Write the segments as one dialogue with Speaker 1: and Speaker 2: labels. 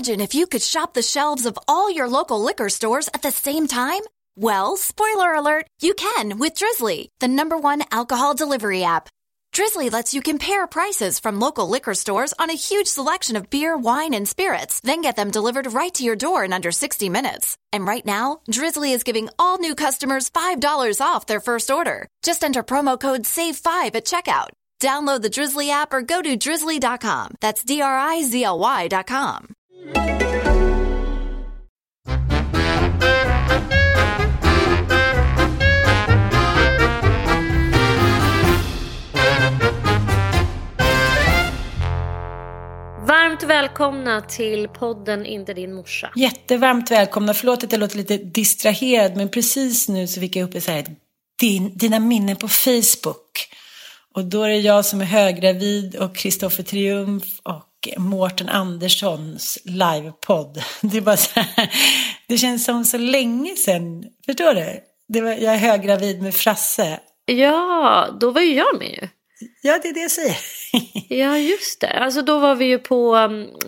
Speaker 1: Imagine if you could shop the shelves of all your local liquor stores at the same time. Well, spoiler alert, you can with Drizzly, the number one alcohol delivery app. Drizzly lets you compare prices from local liquor stores on a huge selection of beer, wine, and spirits, then get them delivered right to your door in under 60 minutes. And right now, Drizzly is giving all new customers $5 off their first order. Just enter promo code SAVE5 at checkout. Download the Drizzly app or go to drizzly.com. That's D R I Z L Y.com.
Speaker 2: Varmt välkomna till podden Inte din morsa.
Speaker 3: Jättevarmt välkomna. Förlåt att jag låter lite distraherad, men precis nu så fick jag upp så här, din, dina minnen på Facebook. Och då är det jag som är höggravid och Kristoffer Triumf och Mårten Anderssons livepodd. Det är bara så här, det känns som så länge sedan. Förstår du? Det var, jag är höggravid med Frasse.
Speaker 2: Ja, då var ju jag med ju.
Speaker 3: Ja, det är det jag säger.
Speaker 2: Ja, just det. Alltså då var vi ju på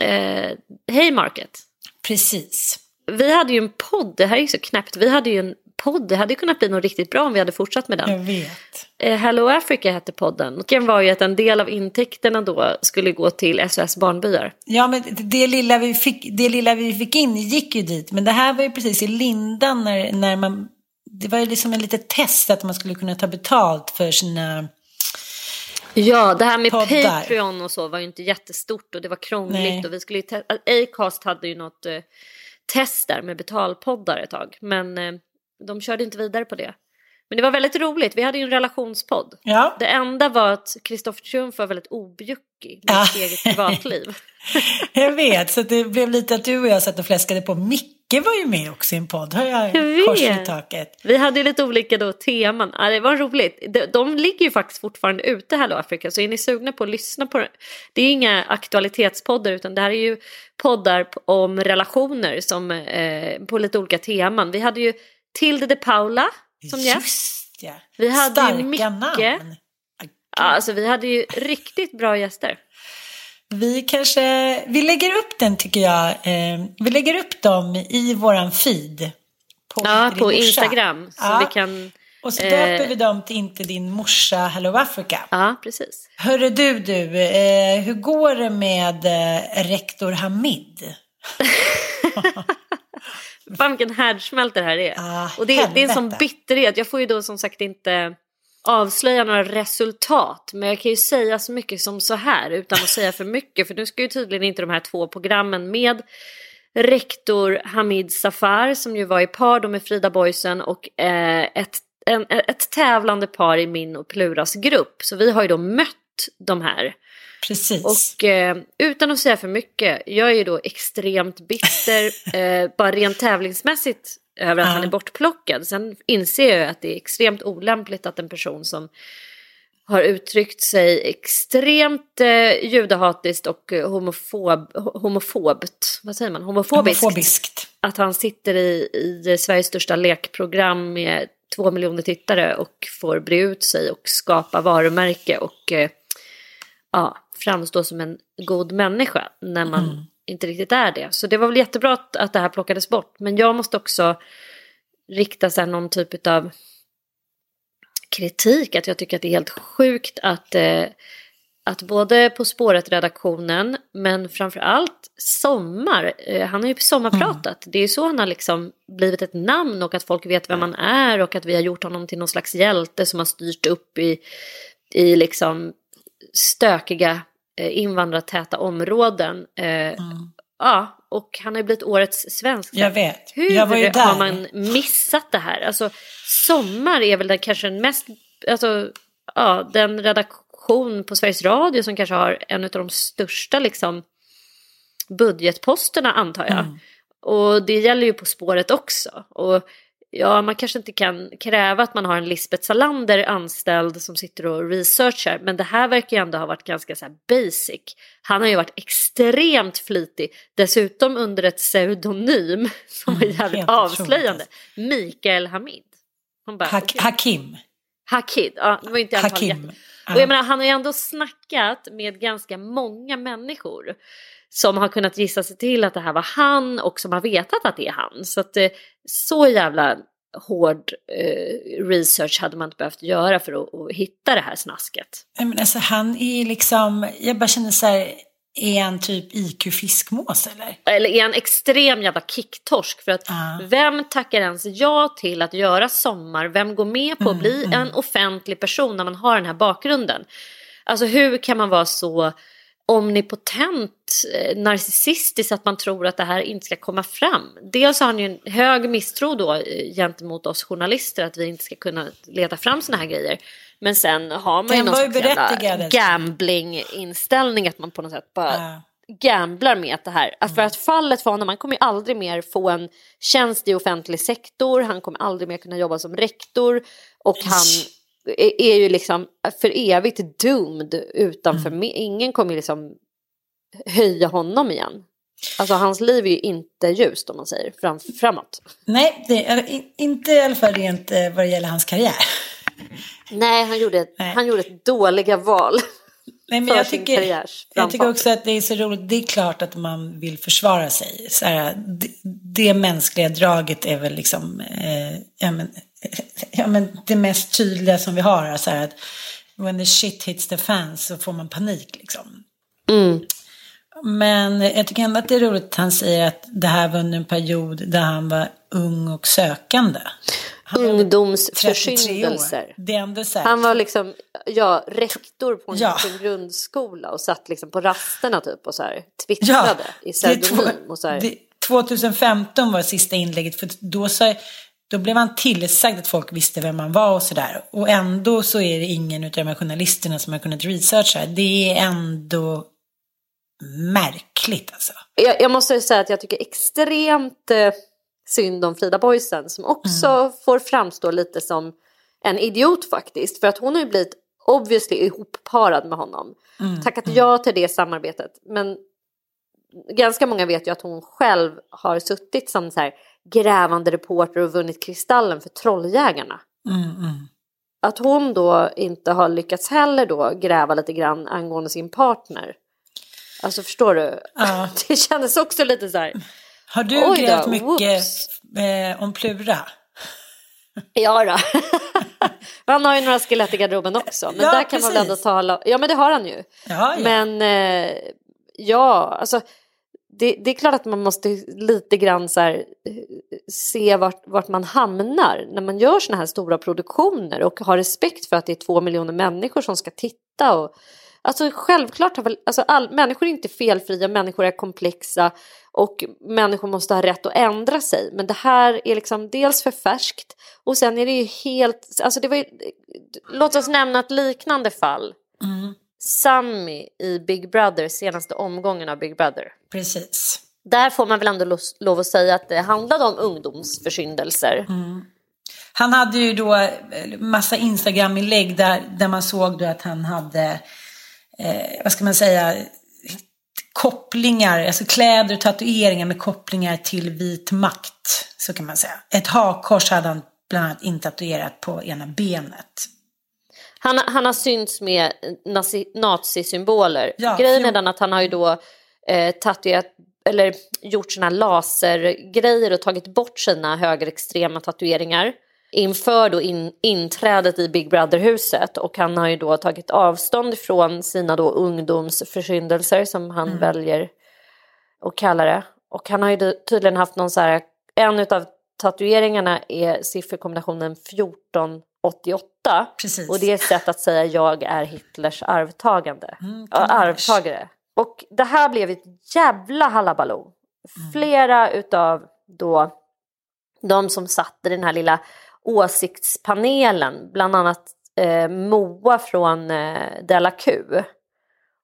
Speaker 2: eh, Haymarket.
Speaker 3: Precis.
Speaker 2: Vi hade ju en podd, det här är ju så knäppt. Vi hade ju en podd, det hade kunnat bli något riktigt bra om vi hade fortsatt med den.
Speaker 3: Jag vet.
Speaker 2: Eh, Hello Africa hette podden. Och den var ju att en del av intäkterna då skulle gå till SOS Barnbyar.
Speaker 3: Ja, men det lilla, vi fick, det lilla vi fick in gick ju dit. Men det här var ju precis i lindan när, när man... Det var ju liksom en litet test att man skulle kunna ta betalt för sina...
Speaker 2: Ja, det här med
Speaker 3: Poddar.
Speaker 2: Patreon och så var ju inte jättestort och det var krångligt.
Speaker 3: Nej.
Speaker 2: Och vi skulle ju Acast hade ju något eh, test där med betalpoddar ett tag. Men eh, de körde inte vidare på det. Men det var väldigt roligt, vi hade ju en relationspodd.
Speaker 3: Ja,
Speaker 2: Det enda var att Kristoffer Triumf var väldigt objuckig med
Speaker 3: Ja.
Speaker 2: sitt eget privatliv.
Speaker 3: jag vet. Så det blev lite att du och jag satt och fläskade på. Micke var ju med också i en podd. Har jag,
Speaker 2: Jag
Speaker 3: kors i taket.
Speaker 2: Vi hade ju lite olika då teman. Ja, det var roligt. De, de ligger ju faktiskt fortfarande ute Hello Africa. Så är ni sugna på att lyssna på det. Det är inga aktualitetspoddar utan det här är ju poddar om relationer som, eh, på lite olika teman. Vi hade ju Tilde de Paula som gäst.
Speaker 3: Just ja.
Speaker 2: Vi hade ju
Speaker 3: Starka
Speaker 2: Micke.
Speaker 3: namn.
Speaker 2: Ja, alltså vi hade ju riktigt bra gäster.
Speaker 3: Vi kanske, vi lägger upp den tycker jag. Eh, vi lägger upp dem i våran feed. På
Speaker 2: Ja, på
Speaker 3: morsa.
Speaker 2: Instagram. Så
Speaker 3: Ja.
Speaker 2: vi kan...
Speaker 3: Och så
Speaker 2: eh,
Speaker 3: döper vi dem till Inte din morsa Hello Africa.
Speaker 2: Ja, precis.
Speaker 3: Hörru du, du, eh, hur går det med eh, rektor Hamid?
Speaker 2: Fan vilken härdsmälta det här är.
Speaker 3: Ah,
Speaker 2: och det, det är en sån bitterhet. Jag får ju då som sagt inte avslöja några resultat. Men jag kan ju säga så mycket som så här utan att säga för mycket. För nu ska ju tydligen inte de här två programmen med rektor Hamid Safar som ju var i par då med Frida Boysen och eh, ett, en, ett tävlande par i min och Pluras grupp. Så vi har ju då mött de här.
Speaker 3: Precis.
Speaker 2: Och eh, utan att säga för mycket, jag är ju då extremt bitter, eh, bara rent tävlingsmässigt över att
Speaker 3: Ja.
Speaker 2: han är bortplockad. Sen inser jag att det är extremt olämpligt att en person som har uttryckt sig extremt eh, judehatiskt och eh, homofob, ho- homofobt, vad säger man, homofobiskt.
Speaker 3: Homofobiskt.
Speaker 2: Att han sitter i, i Sveriges största lekprogram med två miljoner tittare och får bre ut sig och skapa varumärke och eh, ja, framstå som en god människa när man
Speaker 3: Mm.
Speaker 2: inte riktigt är det. Så det var väl jättebra att, att det här plockades bort. Men jag måste också rikta så någon typ av kritik. Att jag tycker att det är helt sjukt att, eh, att både På spåret-redaktionen men framförallt Sommar, eh, han har ju sommarpratat. Det är ju så han har liksom blivit ett namn och att folk vet vem han är och att vi har gjort honom till någon slags hjälte som har styrt upp i, i liksom stökiga invandrartäta områden. Eh, Ja, och han har ju blivit årets svensk.
Speaker 3: Jag vet.
Speaker 2: Hur
Speaker 3: Jag var ju där.
Speaker 2: har man missat det här? Alltså, Sommar är väl den kanske den mest, alltså, ja, den redaktion på Sveriges Radio som kanske har en av de största liksom, budgetposterna antar jag.
Speaker 3: Mm.
Speaker 2: Och det gäller ju På spåret också. Och ja, man kanske inte kan kräva att man har en Lisbeth Salander anställd som sitter och researchar. Men det här verkar ju ändå ha varit ganska så basic. Han har ju varit extremt flitig. Dessutom under ett pseudonym som var
Speaker 3: Mm,
Speaker 2: jävligt
Speaker 3: otroligt.
Speaker 2: avslöjande. Mikael Hamid. Bara,
Speaker 3: Hak-
Speaker 2: okej.
Speaker 3: Hakim.
Speaker 2: Hakid, ja det var inte
Speaker 3: Hakim.
Speaker 2: Och jag menar, han har ju ändå snackat med ganska många människor. Som har kunnat gissa sig till att det här var han och som har vetat att det är han. Så att eh, så jävla hård eh, research hade man inte behövt göra för att, att hitta det här snasket.
Speaker 3: Men alltså, han är liksom, jag bara känner så här, är han typ IQ-fiskmås eller?
Speaker 2: Eller är han extrem jävla kicktorsk? För att
Speaker 3: Ah.
Speaker 2: vem tackar ens ja till att göra Sommar? Vem går med på att bli en offentlig person när man har den här bakgrunden? Alltså hur kan man vara så omnipotent eh, narcissistisk att man tror att det här inte ska komma fram. Dels har han ju en hög misstro då eh, gentemot oss journalister att vi inte ska kunna leta fram såna här grejer. Men sen har man ju någon sorts
Speaker 3: berättigad.
Speaker 2: gambling-inställning att man på något sätt bara
Speaker 3: Ja.
Speaker 2: gamblar med att det här. Att för att fallet för honom, han kommer ju aldrig mer få en tjänst i offentlig sektor, han kommer aldrig mer kunna jobba som rektor och han är, ju liksom för evigt doomed utanför, me- ingen kommer liksom höja honom igen. Alltså hans liv är ju inte ljust om man säger fram, framåt.
Speaker 3: Nej, det är, inte i alla fall rent eh, vad det gäller hans karriär.
Speaker 2: Nej, han gjorde,
Speaker 3: Nej.
Speaker 2: Han gjorde ett dåliga val.
Speaker 3: Nej, men
Speaker 2: för
Speaker 3: jag
Speaker 2: sin
Speaker 3: tycker, jag tycker också att det är så roligt. Det är klart att man vill försvara sig. Så här, det, det mänskliga draget är väl liksom eh, ja, men, ja, men det mest tydliga som vi har. Så här, att when the shit hits the fans så får man panik liksom.
Speaker 2: Mm.
Speaker 3: Men jag tycker ändå att det är roligt att han säger att det här var under en period där han var ung och sökande. Han var 33 år.
Speaker 2: Ungdomsförsyndelser.
Speaker 3: Det är ändå så här.
Speaker 2: Han var liksom ja, rektor på en
Speaker 3: Ja.
Speaker 2: grundskola och satt liksom på rasterna typ och så här twittrade i
Speaker 3: det är
Speaker 2: pseudonym. Och så här.
Speaker 3: det, 2015 var sista inlägget för då, sa, då blev han tillsagd att folk visste vem han var och sådär. Och ändå så är det ingen av de här journalisterna som har kunnat researcha. Det är ändå märkligt alltså.
Speaker 2: jag, jag måste säga att jag tycker extremt eh, synd om Frida Boysen som också
Speaker 3: Mm.
Speaker 2: får framstå lite som en idiot faktiskt. För att hon har ju blivit obviously ihopparad med honom.
Speaker 3: Mm,
Speaker 2: Tackat ja till det samarbetet. Men ganska många vet ju att hon själv har suttit som så här grävande reporter och vunnit Kristallen för Trolljägarna.
Speaker 3: Mm, mm.
Speaker 2: Att hon då inte har lyckats heller då gräva lite grann angående sin partner. Alltså förstår du?
Speaker 3: Ja.
Speaker 2: Det kändes också lite så här.
Speaker 3: Har du
Speaker 2: Oj då,
Speaker 3: grävt mycket
Speaker 2: whoops.
Speaker 3: eh, om Plura?
Speaker 2: Ja då. han har ju några skelett i garderoben också. Men
Speaker 3: Ja,
Speaker 2: där kan man väl ändå
Speaker 3: precis.
Speaker 2: tala. Ja men det har han ju.
Speaker 3: Ja, ja.
Speaker 2: Men eh, ja, alltså det, det är klart att man måste lite grann så här, eh, se vart, vart man hamnar när man gör såna här stora produktioner och har respekt för att det är två miljoner människor som ska titta. Och, alltså självklart har väl, alltså all, människor är inte felfria, människor är komplexa och människor måste ha rätt att ändra sig. Men det här är liksom dels för färskt och sen är det ju helt, alltså det var ju, låt oss nämna ett liknande fall.
Speaker 3: Mm,
Speaker 2: Sammy i Big Brother, senaste omgången av Big Brother.
Speaker 3: precis.
Speaker 2: Där får man väl ändå los- lov att säga att det handlade om ungdomsförsyndelser.
Speaker 3: Han hade ju då eh, massa Instagram-inlägg där, där man såg då att han hade, eh, vad ska man säga, kopplingar, alltså kläder och tatueringar med kopplingar till vit makt. Så kan man säga. Ett hakkors hade han bland annat intatuerat på ena benet.
Speaker 2: Han, han har synts med nazi, nazisymboler.
Speaker 3: Ja,
Speaker 2: Grejen är den att han har ju då eh, tatuerat eller gjort här lasergrejer och tagit bort sina högerextrema tatueringar inför då in, inträdet i Big Brother-huset och han har ju då tagit avstånd från sina då ungdomsförsyndelser som han
Speaker 3: Mm.
Speaker 2: väljer att kalla det. Och han har ju tydligen haft någon så här, en av tatueringarna är sifferkombinationen 1488
Speaker 3: Precis.
Speaker 2: och det är ett sätt att säga jag är Hitlers arvtagande.
Speaker 3: Mm,
Speaker 2: arvtagare. Och det här blev ett jävla halabaloo.
Speaker 3: Mm.
Speaker 2: Flera utav då de som satt i den här lilla åsiktspanelen, bland annat eh, Moa från eh, Della Q.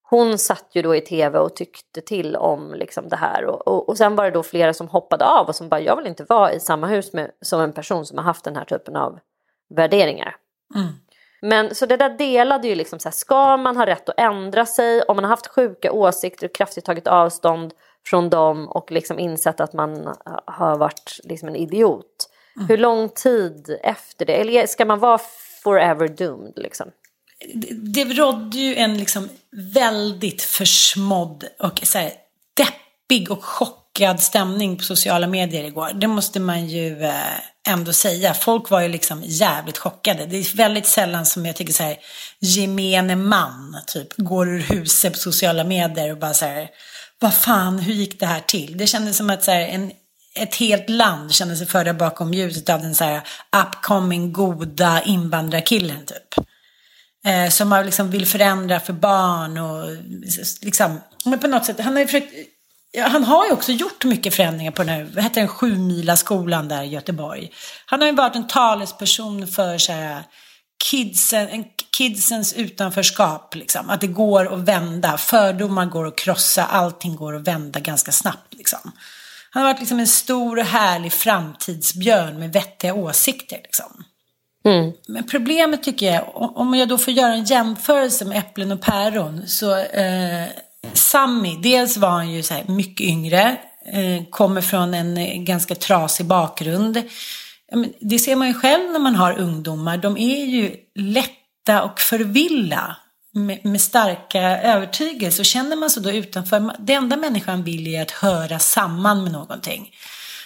Speaker 2: Hon satt ju då i tv och tyckte till om liksom det här och, och, och sen var det då flera som hoppade av och som bara jag vill inte vara i samma hus med, som en person som har haft den här typen av värderingar.
Speaker 3: Mm.
Speaker 2: Men så det där delade ju liksom så här, ska man ha rätt att ändra sig om man har haft sjuka åsikter och kraftigt tagit avstånd från dem och liksom insett att man har varit liksom en idiot. Hur lång tid efter det? Eller ska man vara forever doomed liksom?
Speaker 3: det, det rådde ju en liksom väldigt försmådd och så här, deppig och chockad stämning på sociala medier igår. Det måste man ju eh, ändå säga. Folk var ju liksom jävligt chockade. Det är väldigt sällan som jag tycker så här gemene man typ går ur huset på sociala medier och bara så här vad fan, hur gick det här till? Det kändes som att så här, en, ett helt land känner sig förda bakom ljuset av den så här upcoming goda invandrarkillen typ. Eh, som man liksom vill förändra för barn och liksom, men på något sätt, han har ju försökt, ja, han har ju också gjort mycket förändringar på den här, vad heter den, sjumila skolan där i Göteborg. Han har ju varit en talesperson för så här, kidsen, kidsens utanförskap. Liksom. Att det går att vända, fördomar går att krossa, allting går att vända ganska snabbt. Liksom. Han har varit liksom en stor och härlig framtidsbjörn med vettiga åsikter. Liksom. Mm. Men problemet tycker jag, om jag då får göra en jämförelse med äpplen och päron, så eh, Sammy, dels var han ju så här mycket yngre, eh, kommer från en ganska trasig bakgrund. Det ser man ju själv när man har ungdomar. De är ju lätta och förvilla med, med starka övertygelser. Och känner man sig då utanför, det enda människan vill är att höra samman med någonting.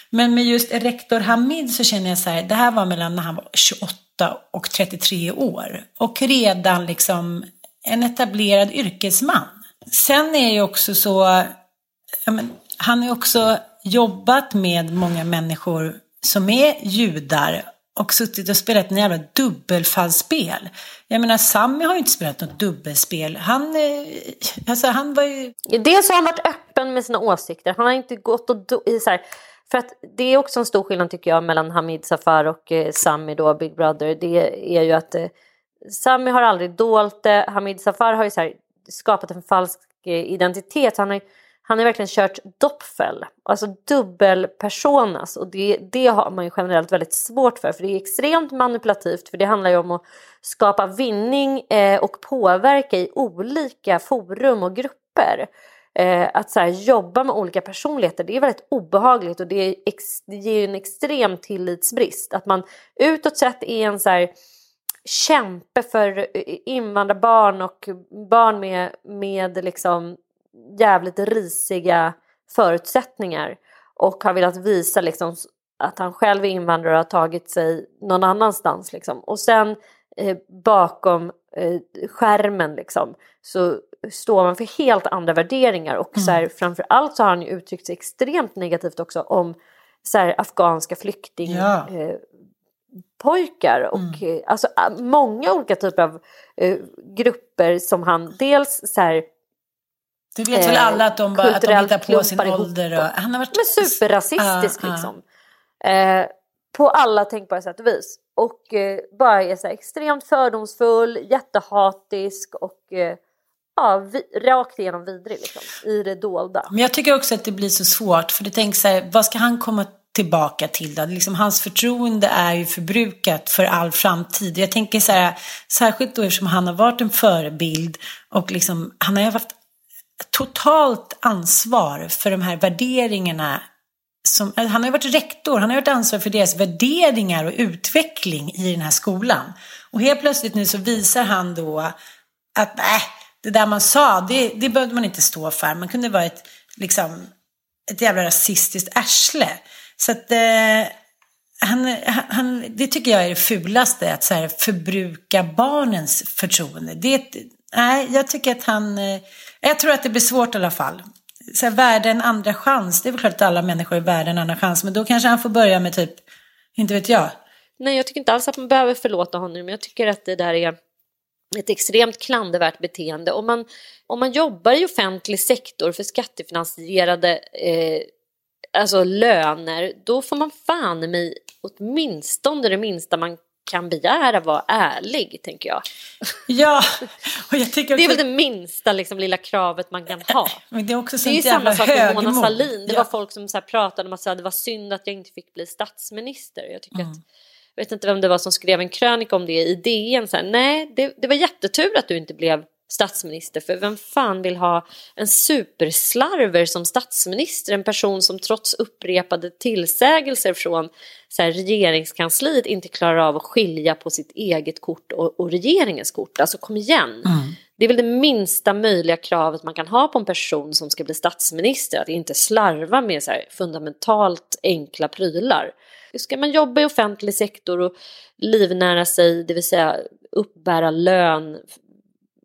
Speaker 3: Men med just rektor Hamid så känner jag så här, det här var mellan när han var 28 och 33 år. Och redan liksom en etablerad yrkesman. Sen är ju också så, men, han har också jobbat med många människor som är judar och suttit och spelat en jävla dubbelfallsspel. Jag menar, Sami har ju inte spelat något dubbelspel. Han, eh, alltså, han var ju...
Speaker 2: Dels har han varit öppen med sina åsikter. Han har inte gått och... Do, så här, för att det är också en stor skillnad tycker jag mellan Hamid Safar och eh, Sami då, Big Brother. Det är ju att eh, Sami har aldrig dolt det. Hamid Safar har ju så här, skapat en falsk eh, identitet. Han har han har verkligen kört doppfel, alltså dubbelpersonas och det, det har man ju generellt väldigt svårt för för det är extremt manipulativt för det handlar ju om att skapa vinning eh, och påverka i olika forum och grupper. Eh, att så här, jobba med olika personligheter det är väldigt obehagligt och det, är ex, det ger en extrem tillitsbrist. Att man utåt sett är en så här, kämpe för eh, invandrarbarn och barn med, med liksom jävligt risiga förutsättningar och har velat visa liksom att han själv är invandrare och har tagit sig någon annanstans. Liksom. Och sen eh, bakom eh, skärmen liksom, så står man för helt andra värderingar och mm. så här, framförallt så har han ju uttryckt sig extremt negativt också om så här, afghanska flyktingpojkar
Speaker 3: ja.
Speaker 2: eh, och mm. eh, alltså, många olika typer av eh, grupper som han dels så här,
Speaker 3: det vet väl alla att de, bara, att de hittar på sin ålder. Och,
Speaker 2: han har varit... Men superrasistisk uh, liksom. Uh. på alla tänkbara sätt och vis. Och eh, bara är så extremt fördomsfull, jättehatisk och eh, ja, vi, rakt igenom vidrig liksom, i det dolda.
Speaker 3: Men jag tycker också att det blir så svårt för du tänker så här, vad ska han komma tillbaka till då? Liksom, hans förtroende är ju förbrukat för all framtid. Jag tänker så här, särskilt då eftersom han har varit en förebild och liksom, han har ju haft totalt ansvar för de här värderingarna. Som, alltså, han har ju varit rektor, han har varit ansvar för deras värderingar och utveckling i den här skolan. Och helt plötsligt nu så visar han då att nej, det där man sa, det, det behövde man inte stå för. Man kunde vara ett, liksom, ett jävla rasistiskt arsle. Så att eh, han, han, det tycker jag är det fulaste, att så här, förbruka barnens förtroende. Det, nej, jag tycker att han eh, jag tror att det blir svårt i alla fall. Så här, värde en andra chans. Det är väl klart att alla människor är värda en andra chans. Men då kanske han får börja med typ, inte vet jag.
Speaker 2: Nej, jag tycker inte alls att man behöver förlåta honom. Men jag tycker att det där är ett extremt klandervärt beteende. Om man, om man jobbar i offentlig sektor för skattefinansierade eh, alltså löner, då får man fan mig åtminstone det minsta man kan begära vara ärlig, tänker jag.
Speaker 3: Ja, och jag tycker också...
Speaker 2: Det är väl det minsta liksom, lilla kravet man kan ha.
Speaker 3: Men det är också
Speaker 2: det är samma sak med Mona Sahlin. Det ja. var folk som så pratade om att det var synd att jag inte fick bli statsminister. Jag tycker mm. att jag vet inte vem det var som skrev en krönika om det i DN. Så här, nej, det, det var jättetur att du inte blev statsminister. För vem fan vill ha en superslarver som statsminister? En person som trots upprepade tillsägelser från så här, regeringskansliet inte klarar av att skilja på sitt eget kort och, och regeringens kort. Alltså kom igen. Mm. det är väl det minsta möjliga kravet man kan ha på en person som ska bli statsminister, att inte slarva med så här fundamentalt enkla prylar. Ska man jobba i offentlig sektor och livnära sig, det vill säga uppbära lön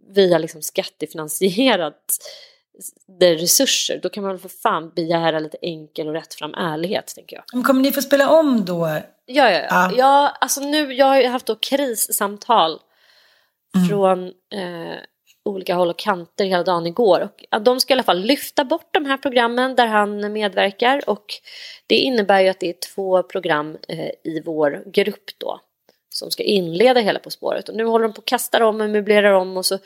Speaker 2: via liksom skattefinansierat resurser, då kan man för fan begära lite enkel och rättfram ärlighet, tänker jag.
Speaker 3: Men kommer ni få spela om då?
Speaker 2: Ja, ja, ja. ja. ja alltså nu, jag har ju haft då krissamtal mm. från eh, olika håll och kanter hela dagen igår. Och, de ska i alla fall lyfta bort de här programmen där han medverkar och det innebär ju att det är två program eh, i vår grupp då som ska inleda hela På spåret. Och nu håller de på att kasta om och möblerar om och så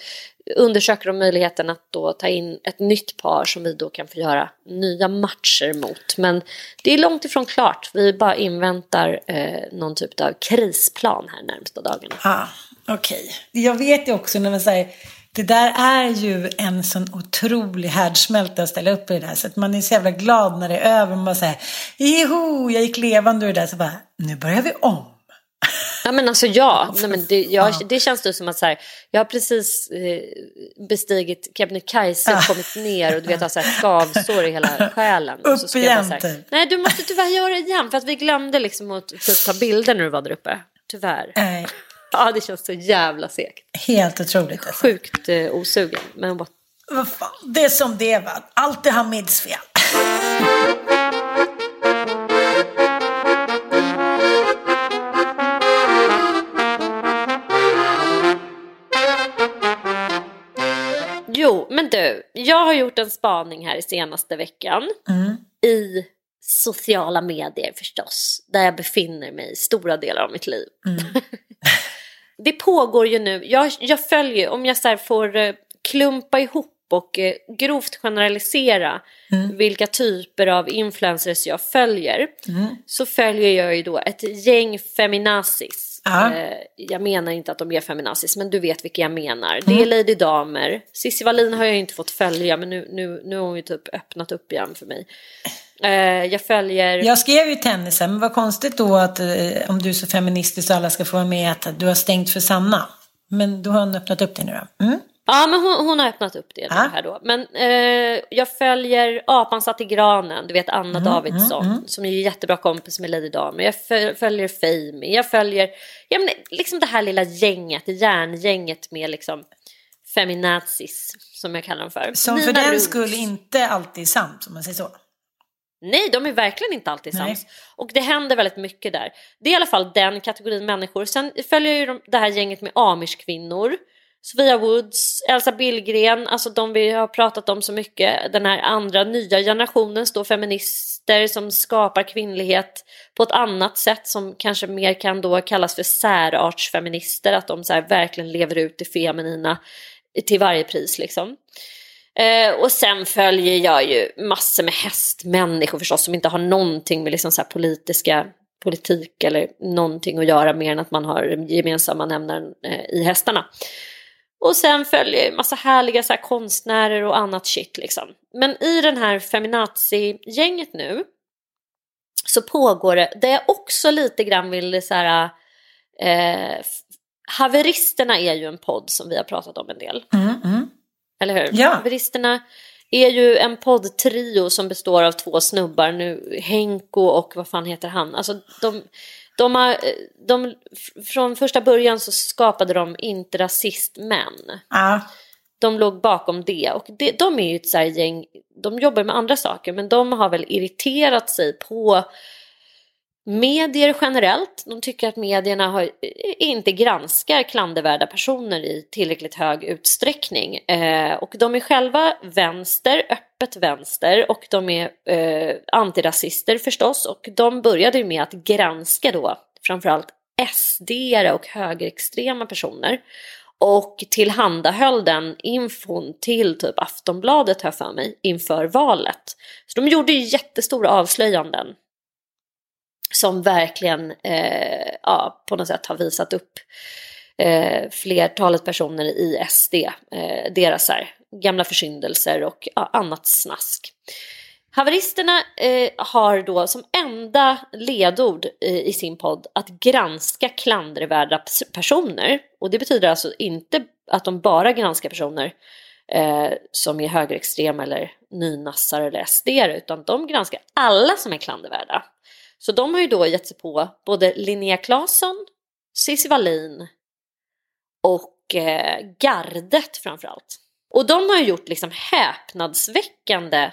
Speaker 2: undersöker de möjligheten att då ta in ett nytt par som vi då kan få göra nya matcher mot. Men det är långt ifrån klart. Vi bara inväntar eh, någon typ av krisplan här närmsta dagarna.
Speaker 3: Ah, Okej. Okay. Jag vet ju också när man säger det där är ju en sån otrolig härdsmälta att ställa upp i det där. Så att man är så jävla glad när det är över. Man bara säger, joho, jag gick levande ur det där. Så bara, nu börjar vi om.
Speaker 2: Ja men alltså ja, Nej, men det, jag, det känns det som att så här, jag har precis eh, bestigit Kebnekaise, ah. kommit ner och du vet har så här skavsår i hela själen.
Speaker 3: Upp
Speaker 2: så
Speaker 3: igen
Speaker 2: så här, typ. Nej du måste tyvärr göra det igen för att vi glömde liksom att typ, ta bilder när du var där uppe. Tyvärr.
Speaker 3: Nej.
Speaker 2: Ja det känns så jävla segt.
Speaker 3: Helt otroligt. Alltså.
Speaker 2: Sjukt eh, osugen. Men
Speaker 3: fan, det är som det va. Allt är Hamids fel.
Speaker 2: Men du, jag har gjort en spaning här i senaste veckan.
Speaker 3: Mm.
Speaker 2: I sociala medier förstås, där jag befinner mig stora delar av mitt liv.
Speaker 3: Mm.
Speaker 2: det pågår ju nu, jag, jag följer, om jag så får eh, klumpa ihop och eh, grovt generalisera mm. vilka typer av influencers jag följer.
Speaker 3: Mm.
Speaker 2: Så följer jag ju då ett gäng feminazis
Speaker 3: Ja.
Speaker 2: Eh, jag menar inte att de är feminazis, men du vet vilka jag menar. Det är mm. Lady Damer. Cissi Wallin har jag inte fått följa, men nu, nu, nu har hon ju typ öppnat upp igen för mig. Eh, jag följer...
Speaker 3: Jag skrev ju tennisen, men vad konstigt då att eh, om du är så feministisk så alla ska få vara med att du har stängt för Sanna. Men då har hon öppnat upp det nu då. Mm.
Speaker 2: Ja, men hon, hon, har öppnat upp det
Speaker 3: ah.
Speaker 2: här då. Men eh, jag följer Apan satt i granen, du vet Anna
Speaker 3: mm,
Speaker 2: Davidsson,
Speaker 3: mm, mm.
Speaker 2: som är jättebra kompis med Lady Damer. Jag följer Fame, jag följer ja, men, liksom det här lilla gänget, järngänget med liksom feminazis, som jag kallar dem för.
Speaker 3: Som Nina för den Runds. skull inte alltid sant, om man säger så.
Speaker 2: Nej, de är verkligen inte alltid sams. Och det händer väldigt mycket där. Det är i alla fall den kategorin människor. Sen följer jag ju det här gänget med amish-kvinnor Sofia Woods, Elsa Billgren, alltså de vi har pratat om så mycket. Den här andra nya generationen står feminister som skapar kvinnlighet på ett annat sätt som kanske mer kan då kallas för särartsfeminister. Att de så verkligen lever ut det feminina till varje pris liksom. Eh, och sen följer jag ju massor med hästmänniskor förstås som inte har någonting med liksom så politiska politik eller någonting att göra mer än att man har gemensamma nämnaren eh, i hästarna. Och sen följer massa härliga så här, konstnärer och annat shit liksom. Men i den här feminazi-gänget nu så pågår det, det jag också lite grann vill så här, eh, Haveristerna är ju en podd som vi har pratat om en del.
Speaker 3: Mm, mm.
Speaker 2: Eller hur?
Speaker 3: Ja.
Speaker 2: Haveristerna är ju en poddtrio som består av två snubbar nu, Henko och vad fan heter han? Alltså de, de har, de, från första början så skapade de inte rasistmän.
Speaker 3: Ja.
Speaker 2: De låg bakom det och det, de är ju ett så gäng, de jobbar med andra saker men de har väl irriterat sig på medier generellt. De tycker att medierna har, inte granskar klandervärda personer i tillräckligt hög utsträckning. Eh, och de är själva vänster, öppet vänster och de är eh, antirasister förstås. Och de började med att granska då framförallt sd och högerextrema personer. Och tillhandahöll den infon till typ Aftonbladet här för mig inför valet. Så de gjorde ju jättestora avslöjanden som verkligen eh, ja, på något sätt har visat upp eh, flertalet personer i SD, eh, deras här, gamla försyndelser och ja, annat snask. Haveristerna eh, har då som enda ledord eh, i sin podd att granska klandervärda personer. Och det betyder alltså inte att de bara granskar personer eh, som är högerextrema eller nynassar eller SD utan de granskar alla som är klandervärda. Så de har ju då gett sig på både Linnea Claesson, Cissi Wallin och eh, gardet framförallt. Och de har ju gjort liksom häpnadsväckande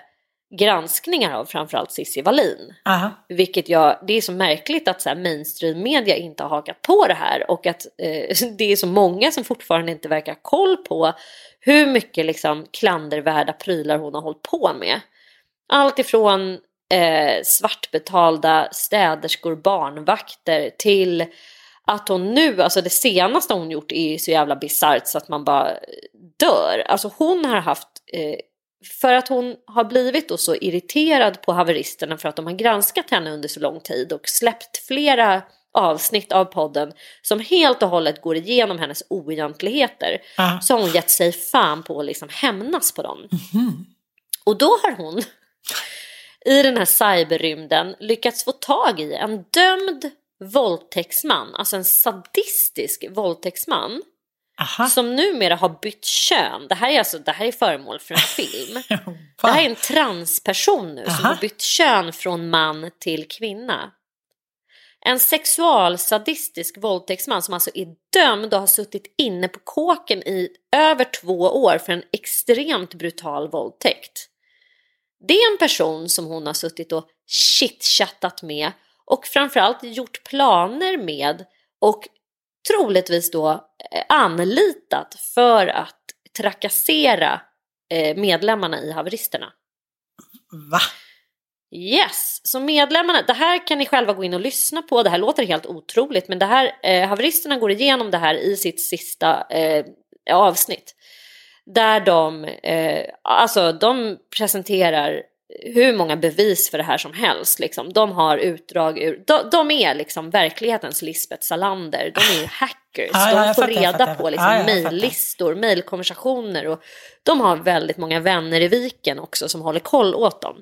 Speaker 2: granskningar av framförallt Cissi Wallin.
Speaker 3: Aha.
Speaker 2: Vilket jag, det är så märkligt att så här, mainstream media inte har hakat på det här och att eh, det är så många som fortfarande inte verkar ha koll på hur mycket liksom, klandervärda prylar hon har hållit på med. Allt ifrån eh, svartbetalda städerskor, barnvakter till att hon nu, alltså det senaste hon gjort är så jävla bisarrt så att man bara dör. Alltså hon har haft eh, för att hon har blivit då så irriterad på haveristerna för att de har granskat henne under så lång tid och släppt flera avsnitt av podden som helt och hållet går igenom hennes oegentligheter.
Speaker 3: Ah.
Speaker 2: Så har hon gett sig fan på att liksom hämnas på dem. Och då har hon i den här cyberrymden lyckats få tag i en dömd våldtäktsman, alltså en sadistisk våldtäktsman
Speaker 3: Aha.
Speaker 2: som numera har bytt kön. Det här är, alltså, det här är föremål för en film. Det här är en transperson nu som
Speaker 3: Aha.
Speaker 2: har bytt kön från man till kvinna. En sexualsadistisk våldtäktsman som alltså är dömd och har suttit inne på kåken i över två år för en extremt brutal våldtäkt. Det är en person som hon har suttit och chitchattat med och framförallt gjort planer med och troligtvis då eh, anlitat för att trakassera eh, medlemmarna i haveristerna.
Speaker 3: Va?
Speaker 2: Yes, så medlemmarna, det här kan ni själva gå in och lyssna på. Det här låter helt otroligt, men det här, eh, haveristerna går igenom det här i sitt sista eh, avsnitt. Där de, eh, alltså de presenterar hur många bevis för det här som helst. Liksom. De har utdrag ur, de, de är liksom verklighetens Lisbeth Salander. De är ju hackers.
Speaker 3: Ja, ja,
Speaker 2: de får
Speaker 3: fattar,
Speaker 2: reda
Speaker 3: fattar.
Speaker 2: på liksom,
Speaker 3: ja, fattar.
Speaker 2: mejllistor, mejlkonversationer och de har väldigt många vänner i viken också som håller koll åt dem.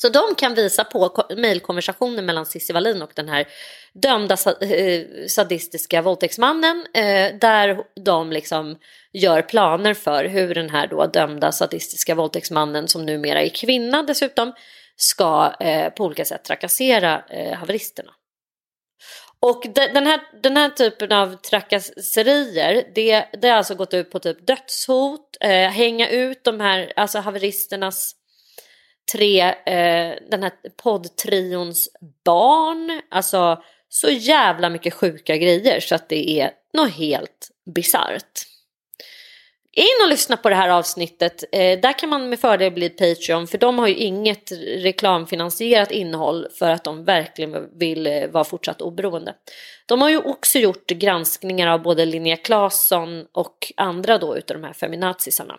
Speaker 2: Så de kan visa på mejlkonversationen mellan Cissi Wallin och den här dömda eh, sadistiska våldtäktsmannen eh, där de liksom gör planer för hur den här då dömda sadistiska våldtäktsmannen som numera är kvinna dessutom ska eh, på olika sätt trakassera haveristerna. Och den, här, den här typen av trakasserier, det, det har alltså gått ut på typ dödshot, eh, hänga ut de här, alltså haveristernas tre, eh, den här poddtrions barn, alltså så jävla mycket sjuka grejer så att det är något helt bisarrt. In och lyssna på det här avsnittet. Eh, där kan man med fördel bli Patreon för de har ju inget reklamfinansierat innehåll för att de verkligen vill eh, vara fortsatt oberoende. De har ju också gjort granskningar av både Linnea Claesson och andra då utav de här feminazisarna.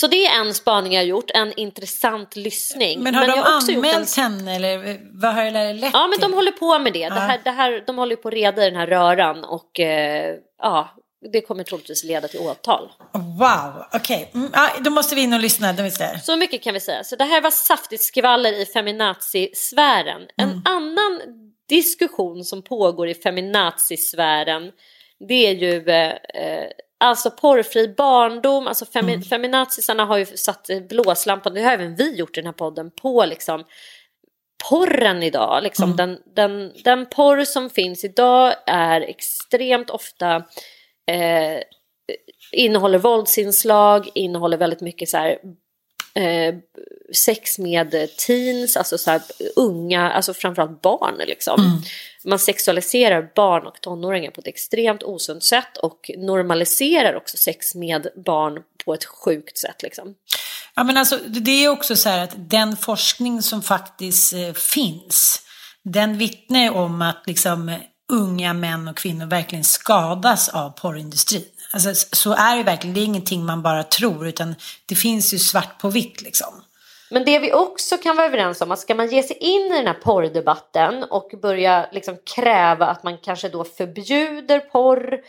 Speaker 2: Så det är en spaning jag har gjort, en intressant lyssning.
Speaker 3: Men har de
Speaker 2: jag också gjort en-
Speaker 3: anmält henne eller vad har det lett
Speaker 2: Ja, men de
Speaker 3: till?
Speaker 2: håller på med det. det,
Speaker 3: Ja.
Speaker 2: här, det här, de håller på att reda i den här röran och eh, ja, det kommer troligtvis leda till åtal.
Speaker 3: Wow, okej. Mm, ja, då måste vi in och lyssna. De.
Speaker 2: Så mycket kan vi säga. Så det här var saftigt skvaller i feminazi-sfären. En annan diskussion som pågår i feminazi-sfären det är ju eh, eh, alltså porrfri barndom. Alltså femi- feminazisarna har ju satt eh, blåslampan, det har även vi gjort i den här podden, på liksom porren idag. Liksom den, den, den porr som finns idag är extremt ofta eh, innehåller våldsinslag, innehåller väldigt mycket så här eh, sex med teens, alltså så här unga, alltså framförallt barn liksom. Man sexualiserar barn och tonåringar på ett extremt osunt sätt och normaliserar också sex med barn på ett sjukt sätt liksom.
Speaker 3: Ja, men alltså, det är också så här att den forskning som faktiskt eh, finns, den vittnar om att liksom, unga män och kvinnor verkligen skadas av porrindustrin. Alltså, så är det verkligen, det är ingenting man bara tror, utan det finns ju svart på vitt liksom.
Speaker 2: Men det vi också kan vara överens om, att ska man ge sig in i den här porrdebatten och börja liksom kräva att man kanske då förbjuder porr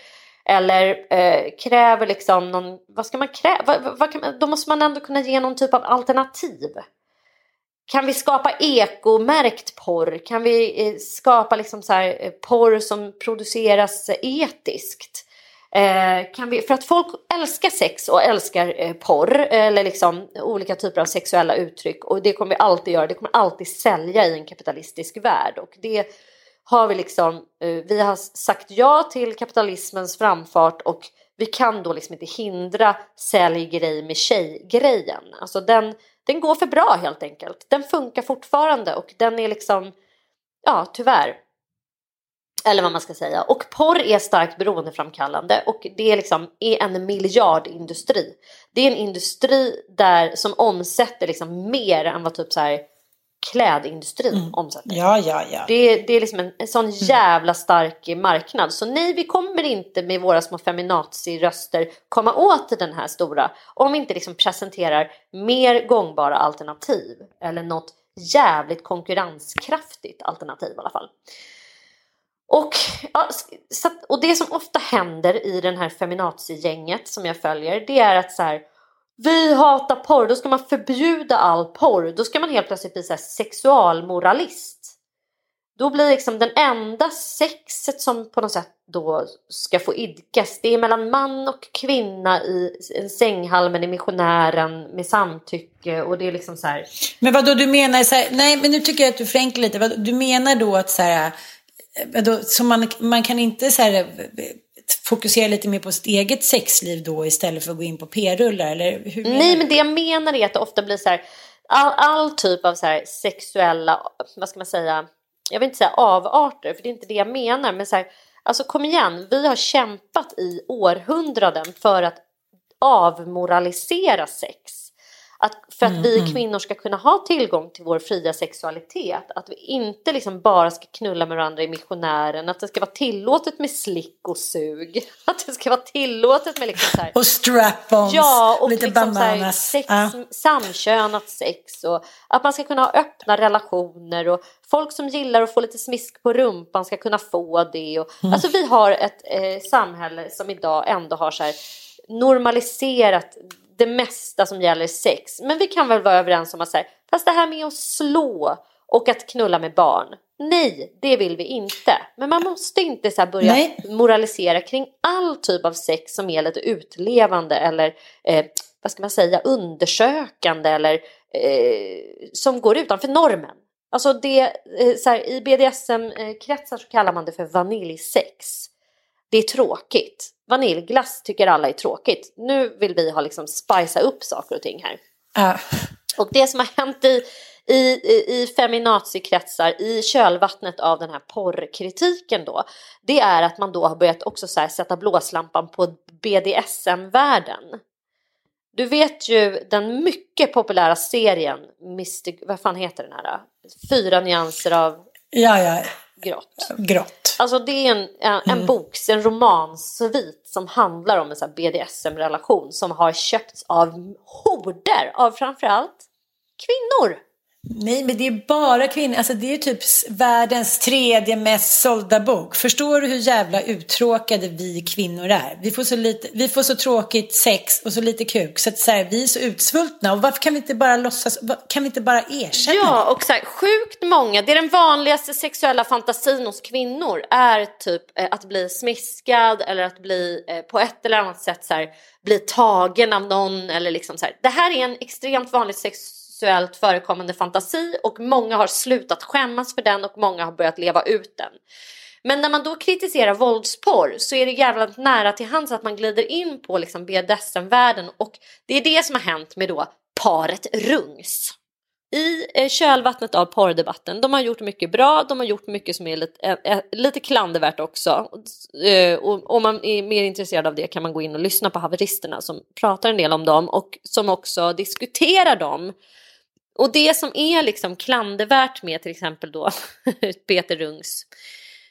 Speaker 2: Eller eh, kräver liksom någon, vad ska man kräva? Vad, vad kan, då måste man ändå kunna ge någon typ av alternativ. Kan vi skapa ekomärkt porr? Kan vi eh, skapa liksom så här, eh, porr som produceras eh, etiskt? Eh, kan vi, för att folk älskar sex och älskar eh, porr eller liksom olika typer av sexuella uttryck och det kommer vi alltid göra. Det kommer alltid sälja i en kapitalistisk värld och det har vi liksom. Eh, vi har sagt ja till kapitalismens framfart och vi kan då liksom inte hindra sälj grej med tjej-grejen. Alltså den, den går för bra helt enkelt. Den funkar fortfarande och den är liksom, ja tyvärr. Eller vad man ska säga. Och porr är starkt beroendeframkallande och det är liksom är en miljardindustri. Det är en industri där som omsätter liksom mer än vad typ så här klädindustrin mm. omsätter.
Speaker 3: Ja, ja, ja.
Speaker 2: Det, det är liksom en, en sån jävla stark marknad. Så nej, vi kommer inte med våra små feminazi-röster komma åt den här stora om vi inte liksom presenterar mer gångbara alternativ eller något jävligt konkurrenskraftigt alternativ i alla fall. Och, ja, och det som ofta händer i den här feminazi-gänget som jag följer det är att så här vi hatar porr, då ska man förbjuda all porr. Då ska man helt plötsligt bli så här sexualmoralist. Då blir liksom den enda sexet som på något sätt då ska få idkas. Det är mellan man och kvinna i en sänghalmen i missionären med samtycke och det är liksom så här.
Speaker 3: Men vad då du menar så här, nej men nu tycker jag att du förenklar lite. Du menar då att så här, så man, man kan inte så här fokusera lite mer på sitt eget sexliv då istället för att gå in på p-rullar? Eller hur
Speaker 2: Nej, men det jag menar är att det ofta blir så här, all, all typ av så här sexuella, vad ska man säga, jag vill inte säga avarter, för det är inte det jag menar, men så här, alltså kom igen, vi har kämpat i århundraden för att avmoralisera sex. Att för att vi mm. kvinnor ska kunna ha tillgång till vår fria sexualitet. Att vi inte liksom bara ska knulla med varandra i missionären. Att det ska vara tillåtet med slick och sug. Att det ska vara tillåtet med liksom så här,
Speaker 3: Och strap-ons.
Speaker 2: Ja, och lite liksom här, sex, ja. samkönat sex. Och att man ska kunna ha öppna relationer. Och folk som gillar att få lite smisk på rumpan ska kunna få det. Och, mm. Alltså vi har ett eh, samhälle som idag ändå har så här normaliserat det mesta som gäller sex. Men vi kan väl vara överens om att säga, fast det här med att slå och att knulla med barn. Nej, det vill vi inte. Men man måste inte så börja Nej. moralisera kring all typ av sex som är lite utlevande eller eh, vad ska man säga, undersökande eller eh, som går utanför normen. Alltså det, eh, så här, i BDSM-kretsar så kallar man det för vaniljsex. Det är tråkigt. Vaniljglass tycker alla är tråkigt. Nu vill vi ha liksom spicea upp saker och ting här. Uh. Och det som har hänt i, i, i feminazikretsar i kölvattnet av den här porrkritiken då, det är att man då har börjat också så sätta blåslampan på BDSM-världen. Du vet ju den mycket populära serien Mystic, vad fan heter den här? Fyra nyanser av
Speaker 3: ja, ja.
Speaker 2: Grått.
Speaker 3: Grått.
Speaker 2: Alltså det är en, en, en mm. bok, en romansvit som handlar om en BDSM-relation som har köpts av horder av framförallt kvinnor.
Speaker 3: Nej, men det är bara kvinnor. Alltså det är typ världens tredje mest sålda bok. Förstår du hur jävla uttråkade vi kvinnor är? Vi får så, lite, vi får så tråkigt sex och så lite kuk. Så att så här, vi är så utsvultna. Och varför kan vi inte bara låtsas, kan vi inte bara erkänna
Speaker 2: Ja, och så här, sjukt många. Det är den vanligaste sexuella fantasin hos kvinnor är typ eh, att bli smiskad eller att bli eh, på ett eller annat sätt så här, bli tagen av någon eller liksom så här. Det här är en extremt vanlig sex sexuellt förekommande fantasi och många har slutat skämmas för den och många har börjat leva ut den. Men när man då kritiserar våldsporr så är det jävligt nära till hands att man glider in på liksom BDSM-världen och det är det som har hänt med då paret Rungs. I eh, kölvattnet av porrdebatten, de har gjort mycket bra, de har gjort mycket som är lite, äh, lite klandervärt också. Och om man är mer intresserad av det kan man gå in och lyssna på haveristerna som pratar en del om dem och som också diskuterar dem och det som är liksom klandervärt med till exempel då Peter Rungs,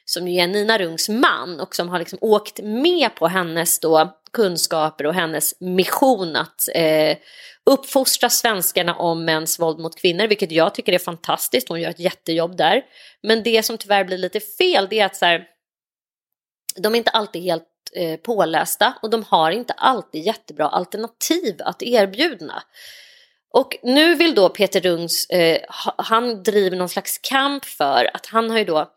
Speaker 2: som ju är Nina Rungs man och som har liksom åkt med på hennes då kunskaper och hennes mission att eh, uppfostra svenskarna om mäns våld mot kvinnor, vilket jag tycker är fantastiskt. Hon gör ett jättejobb där. Men det som tyvärr blir lite fel, det är att så här, de är inte alltid helt eh, pålästa och de har inte alltid jättebra alternativ att erbjuda. Och nu vill då Peter Rungs, eh, han driver någon slags kamp för att han har ju då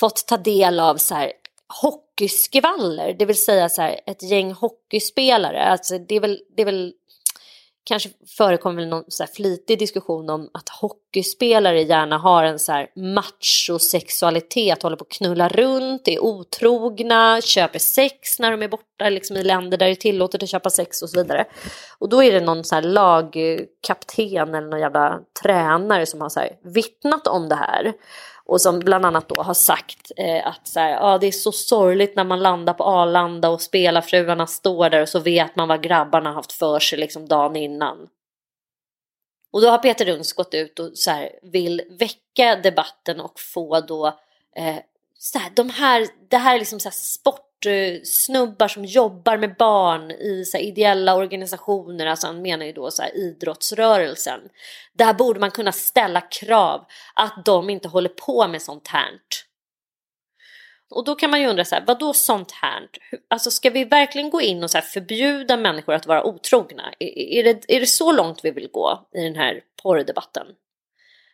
Speaker 2: fått ta del av så här hockeyskvaller, det vill säga så här, ett gäng hockeyspelare. Alltså det är väl, det är väl kanske förekommer någon så här flitig diskussion om att hockeyspelare gärna har en så här machosexualitet, håller på att knulla runt, är otrogna, köper sex när de är borta liksom i länder där det är tillåtet att köpa sex och så vidare. Och då är det någon så här lagkapten eller någon jävla tränare som har så här vittnat om det här. Och som bland annat då har sagt eh, att så här, ah, det är så sorgligt när man landar på Arlanda och spelarfruarna står där och så vet man vad grabbarna haft för sig liksom dagen innan. Och då har Peter Rungs gått ut och så här, vill väcka debatten och få då eh, så här, de här, det här är liksom så här sport snubbar som jobbar med barn i så här, ideella organisationer, alltså han menar ju då så här, idrottsrörelsen. Där borde man kunna ställa krav att de inte håller på med sånt här. Och då kan man ju undra så här, vad då sånt här? Alltså ska vi verkligen gå in och så förbjuda människor att vara otrogna? Är, är, det, är det så långt vi vill gå i den här porrdebatten?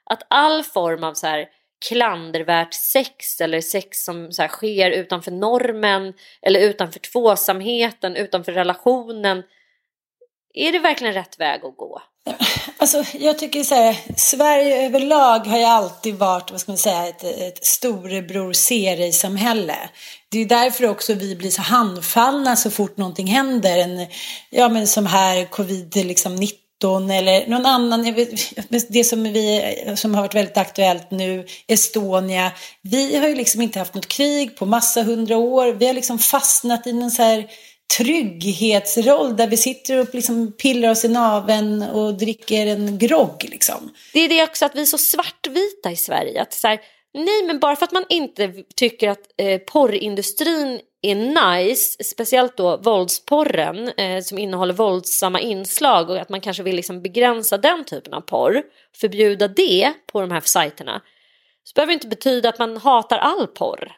Speaker 2: Att all form av så här klandervärt sex eller sex som så här, sker utanför normen eller utanför tvåsamheten, utanför relationen. Är det verkligen rätt väg att gå?
Speaker 3: Alltså, jag tycker så här, Sverige överlag har ju alltid varit, vad ska man säga, ett, ett storebror ser samhälle Det är därför också vi blir så handfallna så fort någonting händer. En, ja, men som här covid-19 liksom, eller någon annan, det som, vi, som har varit väldigt aktuellt nu, Estonia. Vi har ju liksom inte haft något krig på massa hundra år. Vi har liksom fastnat i någon så här trygghetsroll där vi sitter och liksom pillar oss i naven och dricker en grogg. Liksom.
Speaker 2: Det är det också att vi är så svartvita i Sverige. Att så här, nej, men bara för att man inte tycker att eh, porrindustrin är nice, speciellt då våldsporren eh, som innehåller våldsamma inslag och att man kanske vill liksom begränsa den typen av porr, förbjuda det på de här sajterna, så behöver det inte betyda att man hatar all porr.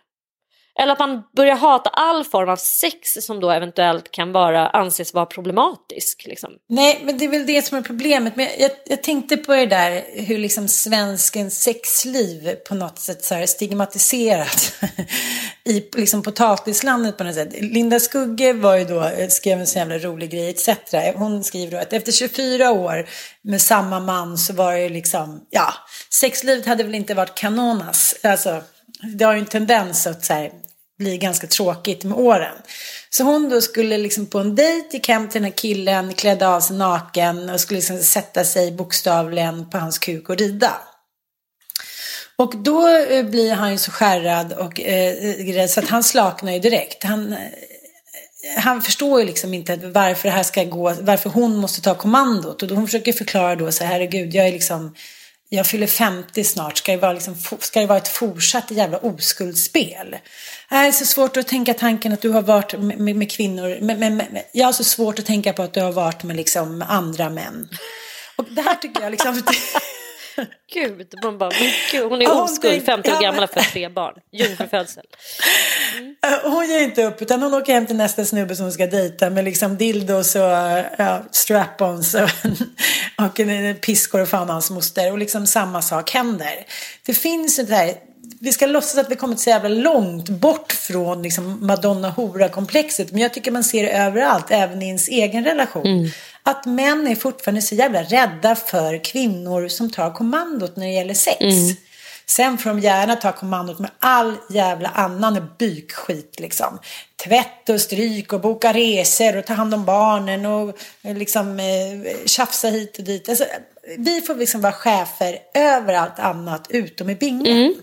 Speaker 2: Eller att man börjar hata all form av sex som då eventuellt kan vara, anses vara problematisk. Liksom.
Speaker 3: Nej, men det är väl det som är problemet. Men jag, jag tänkte på det där hur liksom svenskens sexliv på något sätt så här stigmatiserat i liksom potatislandet på något sätt. Linda Skugge var ju då, skrev en så jävla rolig grej etc. Hon skriver då att efter 24 år med samma man så var det ju liksom, ja, sexlivet hade väl inte varit kanonas. Alltså, det har ju en tendens att så här, bli ganska tråkigt med åren. Så hon då skulle liksom på en dejt, gick hem till den här killen, klädde av sig naken och skulle liksom sätta sig bokstavligen på hans kuk och rida. Och då eh, blir han ju så skärrad och eh, eh, så att han slaknar ju direkt. Han, eh, han förstår ju liksom inte varför det här ska gå, varför hon måste ta kommandot. Och då hon försöker förklara då så här, herregud, jag är liksom jag fyller 50 snart, ska det vara, liksom, ska det vara ett fortsatt jävla oskuldsspel? Äh, det är så svårt att tänka tanken att du har varit med, med, med kvinnor, med, med, jag har så svårt att tänka på att du har varit med liksom andra män. Och det här tycker jag liksom...
Speaker 2: Gud, man bara, gud, hon är oskuld, 50 år gammal för tre barn, jungfrufödsel.
Speaker 3: Mm. Hon ger inte upp utan hon åker hem till nästa snubbe som hon ska dejta med liksom dildos och ja, strap-ons och, och piskor och fan hans moster och liksom samma sak händer. Det finns ett här vi ska låtsas att vi kommit så jävla långt bort från liksom Madonna-hora-komplexet. Men jag tycker man ser det överallt, även i ens egen relation. Mm. Att män är fortfarande så jävla rädda för kvinnor som tar kommandot när det gäller sex. Mm. Sen får de gärna ta kommandot med all jävla annan bykskit liksom. Tvätt och stryk och boka resor och ta hand om barnen och liksom eh, tjafsa hit och dit. Alltså, vi får liksom vara chefer över allt annat utom i bingen. Mm.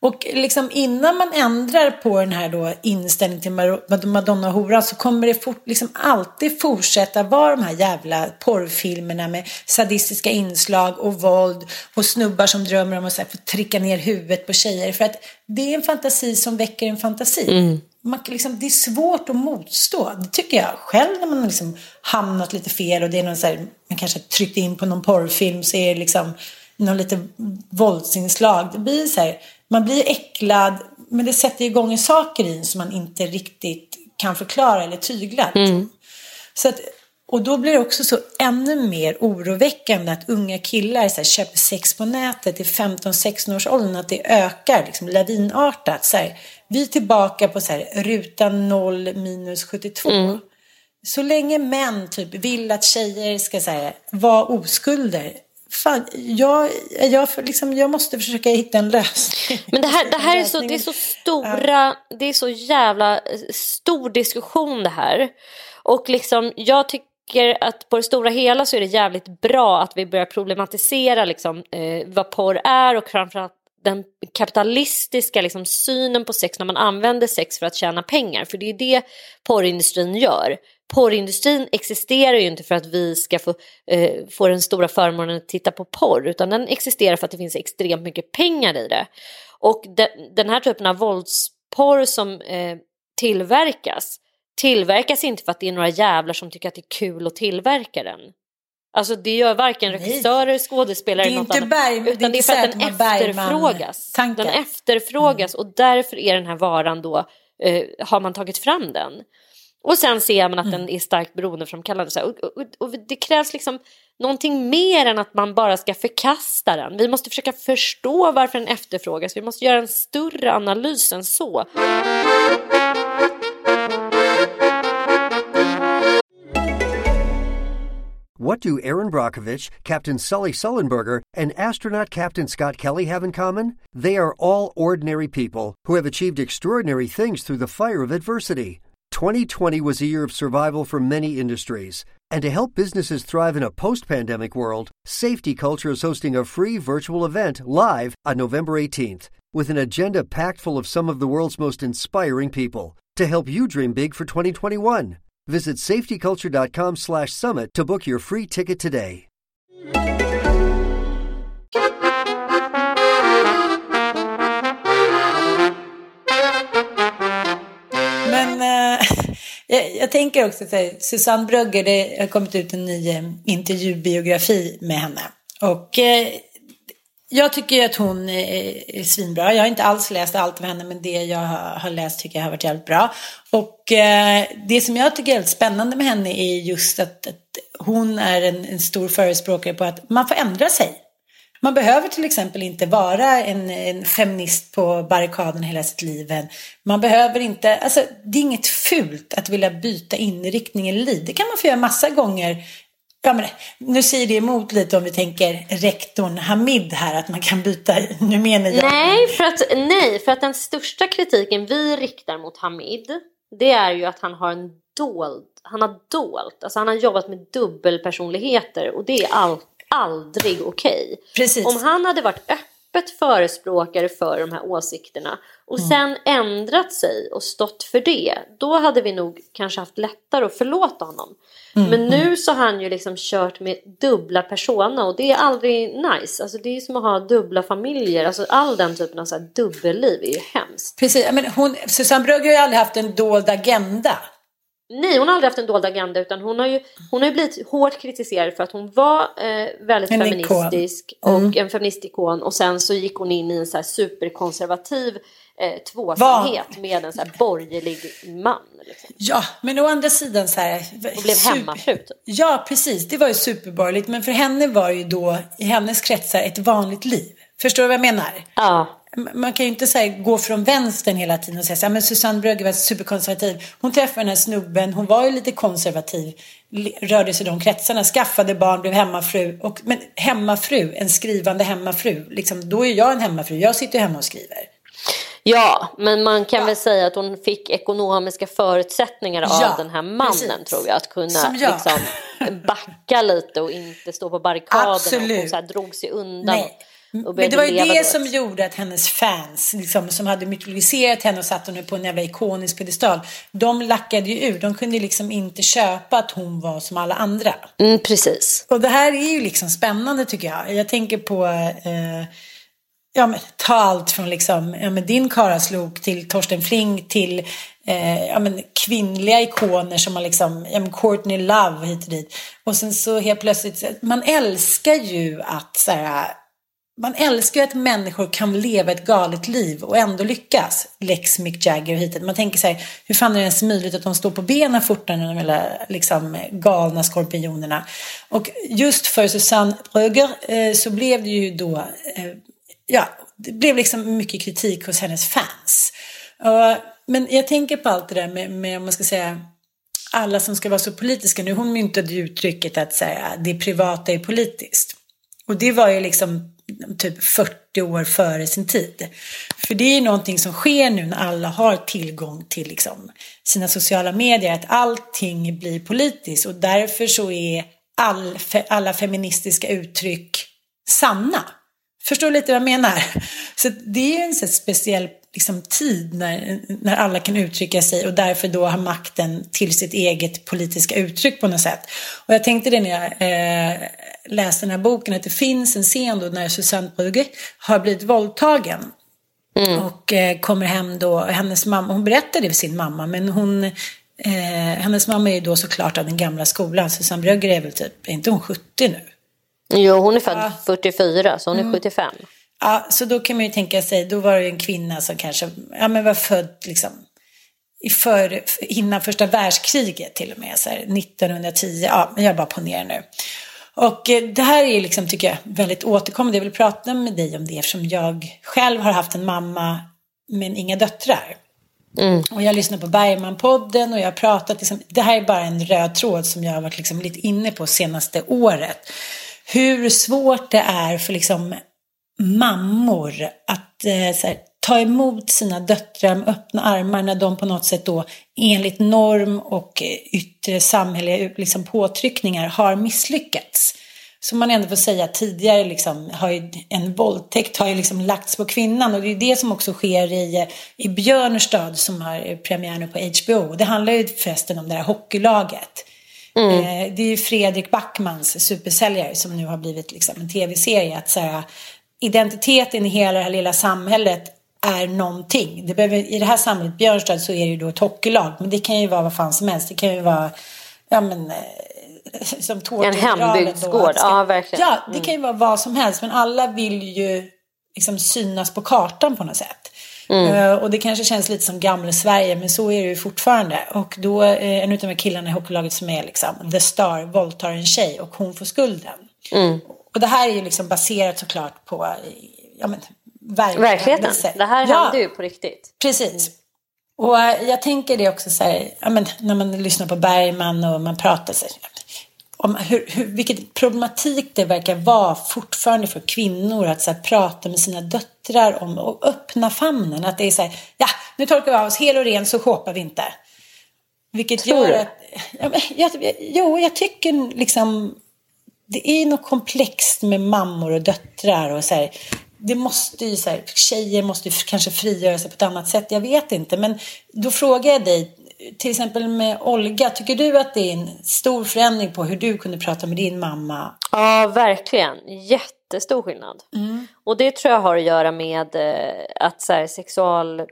Speaker 3: Och liksom innan man ändrar på den här då inställningen till Madonna och hora så kommer det fort, liksom alltid fortsätta vara de här jävla porrfilmerna med sadistiska inslag och våld och snubbar som drömmer om att så här, få trycka ner huvudet på tjejer. För att det är en fantasi som väcker en fantasi. Mm. Man, liksom, det är svårt att motstå. Det tycker jag själv när man liksom hamnat lite fel och det är någon så här, man kanske tryckt in på någon porrfilm så är det liksom någon lite våldsinslag. Det blir så här man blir äcklad, men det sätter igång saker i som man inte riktigt kan förklara eller tygla. Mm. Så att, och då blir det också så ännu mer oroväckande att unga killar så här, köper sex på nätet i 15-16 års åldern, att det ökar liksom, lavinartat. Så här, vi är tillbaka på så här, rutan 0 minus 72. Mm. Så länge män typ vill att tjejer ska säga vara oskulder Fan, jag, jag, liksom, jag måste försöka hitta en lösning.
Speaker 2: Men det här, det här är, så, det är så stora, det är så jävla eh, stor diskussion det här. Och liksom, jag tycker att på det stora hela så är det jävligt bra att vi börjar problematisera liksom, eh, vad porr är och framförallt den kapitalistiska liksom, synen på sex när man använder sex för att tjäna pengar. För det är det porrindustrin gör. Porrindustrin existerar ju inte för att vi ska få, eh, få den stora förmånen att titta på porr utan den existerar för att det finns extremt mycket pengar i det. Och de, den här typen av våldsporr som eh, tillverkas tillverkas inte för att det är några jävlar som tycker att det är kul att tillverka den. Alltså det gör varken regissörer, skådespelare eller något annat. Berg, utan det är, för att den efterfrågas. Den efterfrågas mm. och därför är den här varan då, eh, har man tagit fram den. Och sen ser man att mm. den är starkt beroendeframkallande. Och, och, och, det krävs liksom någonting mer än att man bara ska förkasta den. Vi måste försöka förstå varför den efterfrågas. Vi måste göra en större analys än så.
Speaker 4: What do Aaron Brockovich, Captain Sully Sullenberger, and astronaut Captain Scott Kelly have in common? They are all ordinary people who have achieved extraordinary things through the fire of adversity. 2020 was a year of survival for many industries. And to help businesses thrive in a post pandemic world, Safety Culture is hosting a free virtual event live on November 18th with an agenda packed full of some of the world's most inspiring people to help you dream big for 2021. Visit safetyculture.com slash summit to book your free ticket today.
Speaker 3: Jag, jag tänker också att Susanne Brugger, det har kommit ut en ny eh, intervjubiografi med henne. Och eh, jag tycker att hon är, är svinbra. Jag har inte alls läst allt av henne, men det jag har läst tycker jag har varit jävligt bra. Och eh, det som jag tycker är väldigt spännande med henne är just att, att hon är en, en stor förespråkare på att man får ändra sig. Man behöver till exempel inte vara en, en, feminist på barrikaden hela sitt liv. Man behöver inte, alltså det är inget fult att vilja byta inriktning eller liv. Det kan man få göra massa gånger. Ja, men nu säger det emot lite om vi tänker rektorn Hamid här, att man kan byta, nu menar jag.
Speaker 2: Nej för, att, nej, för att den största kritiken vi riktar mot Hamid, det är ju att han har en dold, han har dolt, alltså han har jobbat med dubbelpersonligheter och det är allt aldrig okej. Okay. Om han hade varit öppet förespråkare för de här åsikterna och mm. sen ändrat sig och stått för det, då hade vi nog kanske haft lättare att förlåta honom. Mm. Men nu så har han ju liksom kört med dubbla persona och det är aldrig nice. Alltså det är som att ha dubbla familjer. Alltså all den typen av så här dubbelliv är ju hemskt.
Speaker 3: Precis, men hon, Susanne Brugger har ju aldrig haft en dold agenda.
Speaker 2: Nej, hon har aldrig haft en dold agenda utan hon har ju, hon har ju blivit hårt kritiserad för att hon var eh, väldigt en feministisk ikon. och mm. en feministikon och sen så gick hon in i en så här superkonservativ eh, tvåsamhet Van. med en så här borgerlig man. Liksom.
Speaker 3: Ja, men å andra sidan så här.
Speaker 2: Hon blev hemmafru. Typ.
Speaker 3: Ja, precis. Det var ju superborgerligt. Men för henne var det ju då i hennes kretsar ett vanligt liv. Förstår du vad jag menar?
Speaker 2: Ja
Speaker 3: man kan ju inte säga, gå från vänstern hela tiden och säga så men Susanne Brögger var superkonservativ. Hon träffade den här snubben, hon var ju lite konservativ, rörde sig i de kretsarna, skaffade barn, blev hemmafru. Och, men hemmafru, en skrivande hemmafru, liksom, då är jag en hemmafru, jag sitter hemma och skriver.
Speaker 2: Ja, men man kan ja. väl säga att hon fick ekonomiska förutsättningar av ja, den här mannen precis. tror jag. Att kunna liksom, backa lite och inte stå på barrikaderna. Absolut. Och hon så här, drog sig undan. Nej.
Speaker 3: Men det var ju det som gjorde att hennes fans, liksom, som hade mytologiserat henne och satt henne på en jävla ikonisk pedestal, de lackade ju ur. De kunde liksom inte köpa att hon var som alla andra.
Speaker 2: Mm, precis.
Speaker 3: Och det här är ju liksom spännande tycker jag. Jag tänker på eh, ja, men, ta allt från liksom, ja, men din Karaslok till Torsten Flink till eh, ja, men, kvinnliga ikoner som har liksom, ja, men Courtney Love hit och dit. Och sen så helt plötsligt, man älskar ju att så här, man älskar ju att människor kan leva ett galet liv och ändå lyckas. Lex Mick Jagger och. Man tänker så här, hur fan är det ens möjligt att de står på benen fortare än de där liksom, galna skorpionerna? Och just för Susanne Bröger eh, så blev det ju då, eh, ja, det blev liksom mycket kritik hos hennes fans. Uh, men jag tänker på allt det där med, med, om man ska säga, alla som ska vara så politiska. Nu hon myntade ju uttrycket att säga det privata är politiskt. Och det var ju liksom typ 40 år före sin tid. För det är ju någonting som sker nu när alla har tillgång till liksom sina sociala medier, att allting blir politiskt och därför så är all, alla feministiska uttryck sanna. Förstår du lite vad jag menar? Så det är ju en så speciell liksom, tid när, när alla kan uttrycka sig och därför då har makten till sitt eget politiska uttryck på något sätt. Och jag tänkte det när jag eh, läste den här boken att det finns en scen då när Susanne Brugge har blivit våldtagen. Mm. Och eh, kommer hem då, hennes mamma, hon berättar det för sin mamma men hon eh, hennes mamma är ju då såklart av den gamla skolan. Susanne Brugger är väl typ, är inte hon 70 nu?
Speaker 2: Jo, hon är född ja. 44 så hon är mm. 75.
Speaker 3: Ja, så då kan man ju tänka sig, då var det en kvinna som kanske ja, men var född liksom, i för, innan första världskriget till och med, så här, 1910, ja, men jag bara ponerar nu. Och eh, det här är liksom, tycker jag, väldigt återkommande. Jag vill prata med dig om det eftersom jag själv har haft en mamma men inga döttrar. Mm. Och jag lyssnar på Bergman-podden och jag har pratat, liksom, det här är bara en röd tråd som jag har varit liksom lite inne på senaste året. Hur svårt det är för liksom mammor att eh, här, ta emot sina döttrar med öppna armar när de på något sätt då enligt norm och yttre samhälleliga liksom, påtryckningar har misslyckats. Som man ändå får säga tidigare liksom, har ju en våldtäkt har ju liksom lagts på kvinnan och det är det som också sker i, i Björnstad som har premiär nu på HBO. Det handlar ju förresten om det här hockeylaget. Mm. Eh, det är ju Fredrik Backmans supersäljare som nu har blivit liksom en tv-serie. Att så här, identiteten i hela det här lilla samhället är någonting. Det behöver, I det här samhället, Björnstad, så är det ju då ett hockeylag. Men det kan ju vara vad fan som helst. Det kan ju vara, ja men, eh, som
Speaker 2: En hembygdsgård, ja verkligen.
Speaker 3: Ja, det kan ju vara vad som helst. Men alla vill ju liksom synas på kartan på något sätt. Mm. Uh, och det kanske känns lite som gamla Sverige, men så är det ju fortfarande. Och då, uh, en av de här killarna i hockeylaget som är liksom the star våldtar en tjej och hon får skulden. Mm. Och det här är ju liksom baserat såklart på ja, men,
Speaker 2: verkligheten. Det här ja, hände ju på riktigt.
Speaker 3: Precis. Och eh, jag tänker det också så här, ja, men, när man lyssnar på Bergman och man pratar så här, om hur, hur, vilket problematik det verkar vara fortfarande för kvinnor att så här, prata med sina döttrar om och öppna famnen. Att det är så här, ja, nu torkar vi av oss hel och ren så shoppar vi inte. Vilket Tror gör att, ja, jag, jo, jag tycker liksom det är något komplext med mammor och döttrar och så här, det måste ju så här, tjejer måste ju kanske frigöra sig på ett annat sätt, jag vet inte. Men då frågar jag dig, till exempel med Olga, tycker du att det är en stor förändring på hur du kunde prata med din mamma?
Speaker 2: Ja, verkligen. Jättestor skillnad. Mm. Och det tror jag har att göra med eh, att så här, sexual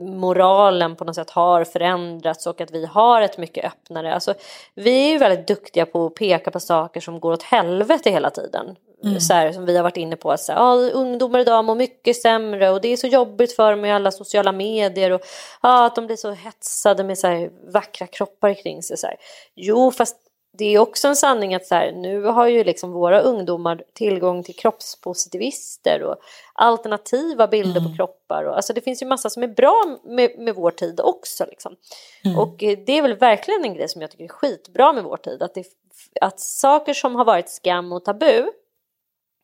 Speaker 2: moralen på något sätt har förändrats och att vi har ett mycket öppnare, alltså vi är ju väldigt duktiga på att peka på saker som går åt helvete hela tiden. Mm. Så här, som vi har varit inne på, så här, ah, ungdomar idag mår mycket sämre och det är så jobbigt för dem med alla sociala medier och ah, att de blir så hetsade med så här, vackra kroppar kring sig. Så här. Jo, fast det är också en sanning att så här, nu har ju liksom våra ungdomar tillgång till kroppspositivister och alternativa bilder mm. på kroppar. Och, alltså det finns ju massa som är bra med, med vår tid också. Liksom. Mm. Och eh, det är väl verkligen en grej som jag tycker är skitbra med vår tid. Att, det, att saker som har varit skam och tabu,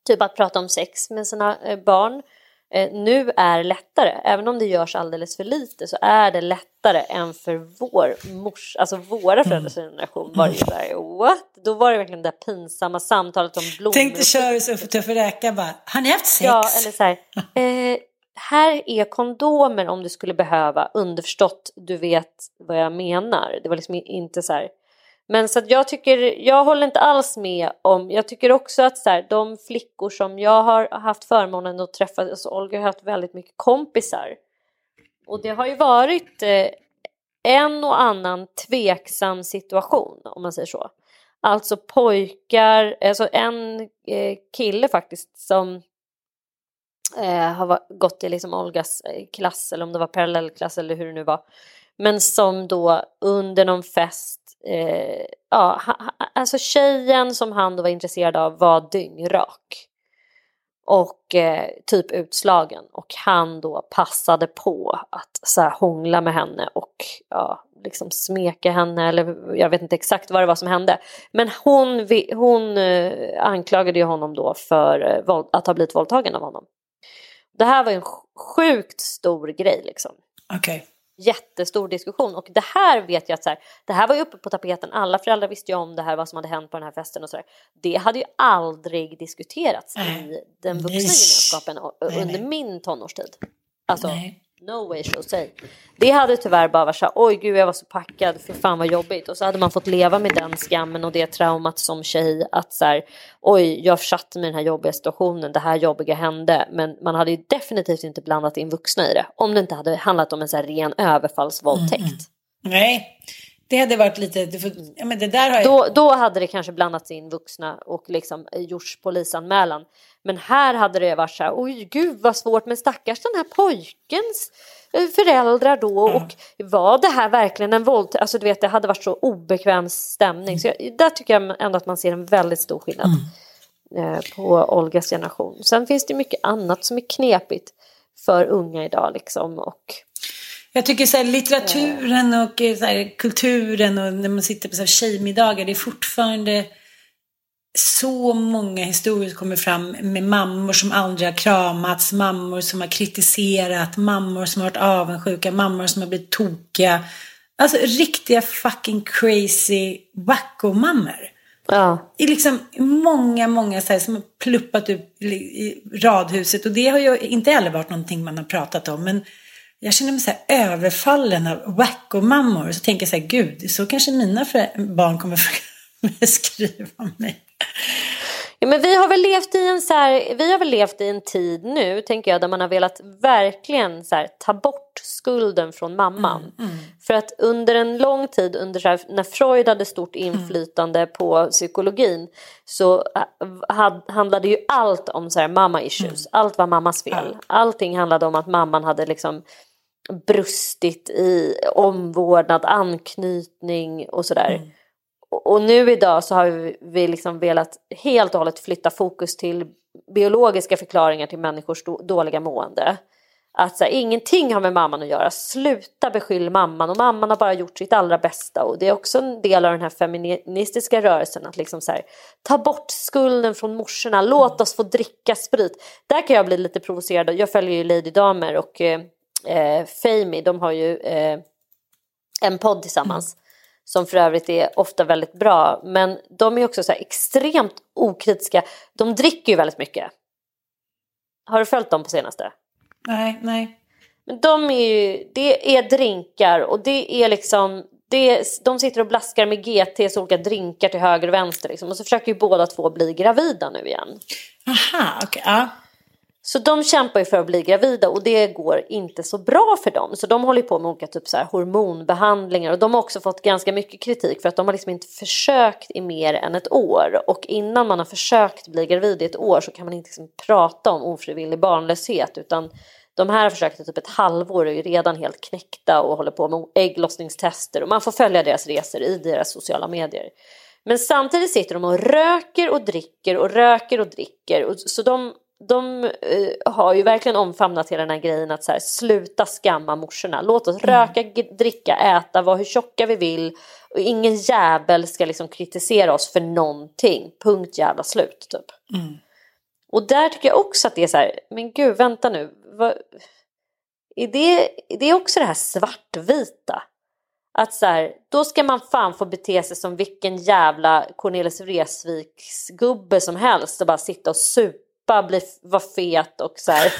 Speaker 2: typ att prata om sex med sina eh, barn, nu är lättare. Även om det görs alldeles för lite så är det lättare än för vår mors, alltså våra mm. föräldrars generation var det ju såhär what? Då var det verkligen det där pinsamma samtalet om blommor.
Speaker 3: Tänk dig köra så för tuffa räka bara, har ni haft sex?
Speaker 2: Ja, eller så här, eh, här är kondomer om du skulle behöva, underförstått, du vet vad jag menar. Det var liksom inte så här men så att jag tycker, jag håller inte alls med om, jag tycker också att så här, de flickor som jag har haft förmånen att träffa, alltså Olga har haft väldigt mycket kompisar. Och det har ju varit eh, en och annan tveksam situation om man säger så. Alltså pojkar, alltså en eh, kille faktiskt som eh, har gått i liksom Olgas eh, klass eller om det var parallellklass eller hur det nu var. Men som då under någon fest, eh, ja, ha, alltså tjejen som han då var intresserad av var dyngrak. Och eh, typ utslagen och han då passade på att så här, hångla med henne och ja, liksom smeka henne eller jag vet inte exakt vad det var som hände. Men hon, hon eh, anklagade ju honom då för eh, att ha blivit våldtagen av honom. Det här var en sjukt stor grej liksom.
Speaker 3: Okej. Okay.
Speaker 2: Jättestor diskussion och det här vet jag att så här, det här var ju uppe på tapeten. Alla föräldrar visste ju om det här, vad som hade hänt på den här festen och så där. Det hade ju aldrig diskuterats i den vuxna gemenskapen under min tonårstid. Alltså, nej. No way say. Det hade tyvärr bara varit så här, oj gud jag var så packad, för fan vad jobbigt. Och så hade man fått leva med den skammen och det traumat som tjej att så här, oj jag försatte mig i den här jobbiga situationen, det här jobbiga hände. Men man hade ju definitivt inte blandat in vuxna i det. Om det inte hade handlat om en så här ren överfallsvåldtäkt. Mm.
Speaker 3: Nej, det hade varit lite, ja, men det där har jag...
Speaker 2: då, då hade det kanske blandats in vuxna och liksom gjorts polisanmälan. Men här hade det varit så här, oj gud vad svårt, men stackars den här pojkens eh, föräldrar då mm. och var det här verkligen en våldtäkt? Alltså du vet det hade varit så obekväm stämning. Så jag, där tycker jag ändå att man ser en väldigt stor skillnad mm. eh, på Olgas generation. Sen finns det mycket annat som är knepigt för unga idag liksom och
Speaker 3: jag tycker så här, litteraturen och eh, så här, kulturen och när man sitter på så här, tjejmiddagar, det är fortfarande så många historier som kommer fram med mammor som aldrig har kramats, mammor som har kritiserat, mammor som har varit avundsjuka, mammor som har blivit tokiga. Alltså riktiga fucking crazy wacko-mammor.
Speaker 2: Ja.
Speaker 3: Är liksom många, många så här, som har pluppat upp i radhuset och det har ju inte heller varit någonting man har pratat om. Men jag känner mig så här överfallen av wacko-mammor. Så tänker jag så här, gud, så kanske mina barn kommer beskriva mig.
Speaker 2: Ja, men vi har väl levt i en så här, vi har väl levt i en tid nu, tänker jag, där man har velat verkligen så här, ta bort skulden från mamman. Mm, mm. För att under en lång tid, under så här, när Freud hade stort mm. inflytande mm. på psykologin, så äh, had, handlade ju allt om så här, mamma issues. Mm. Allt var mammas fel. Allting handlade om att mamman hade liksom brustit i omvårdnad, anknytning och sådär. Och nu idag så har vi liksom velat helt och hållet flytta fokus till biologiska förklaringar till människors dåliga mående. Att så här, ingenting har med mamman att göra, sluta beskyll mamman. Och mamman har bara gjort sitt allra bästa. Och det är också en del av den här feministiska rörelsen att liksom så här, ta bort skulden från morsorna, låt oss få dricka sprit. Där kan jag bli lite provocerad, jag följer ju Lady Damer och eh, eh de har ju eh, en podd tillsammans som för övrigt är ofta väldigt bra. Men de är också så extremt okritiska. De dricker ju väldigt mycket. Har du följt dem på senaste?
Speaker 3: Nej, nej.
Speaker 2: Men de är ju, det är drinkar och det är liksom, det är, de sitter och blaskar med GTs olika drinkar till höger och vänster liksom. Och så försöker ju båda två bli gravida nu igen.
Speaker 3: Aha, okej. Okay, ja.
Speaker 2: Så de kämpar ju för att bli gravida och det går inte så bra för dem. Så de håller på med olika typ så här hormonbehandlingar och de har också fått ganska mycket kritik för att de har liksom inte försökt i mer än ett år. Och innan man har försökt bli gravid i ett år så kan man inte liksom prata om ofrivillig barnlöshet utan de här har försökt i typ ett halvår och är redan helt knäckta och håller på med ägglossningstester och man får följa deras resor i deras sociala medier. Men samtidigt sitter de och röker och dricker och röker och dricker. Och, så de de uh, har ju verkligen omfamnat hela den här grejen att så här, sluta skamma morsorna. Låt oss mm. röka, dricka, äta, vara hur tjocka vi vill. Och ingen jävel ska liksom kritisera oss för någonting. Punkt jävla slut typ. Mm. Och där tycker jag också att det är så här, men gud vänta nu. Vad, är det, det är också det här svartvita. Att så här, då ska man fan få bete sig som vilken jävla Cornelis Vreeswijks gubbe som helst och bara sitta och supa klippa, bli, vara fet och så här.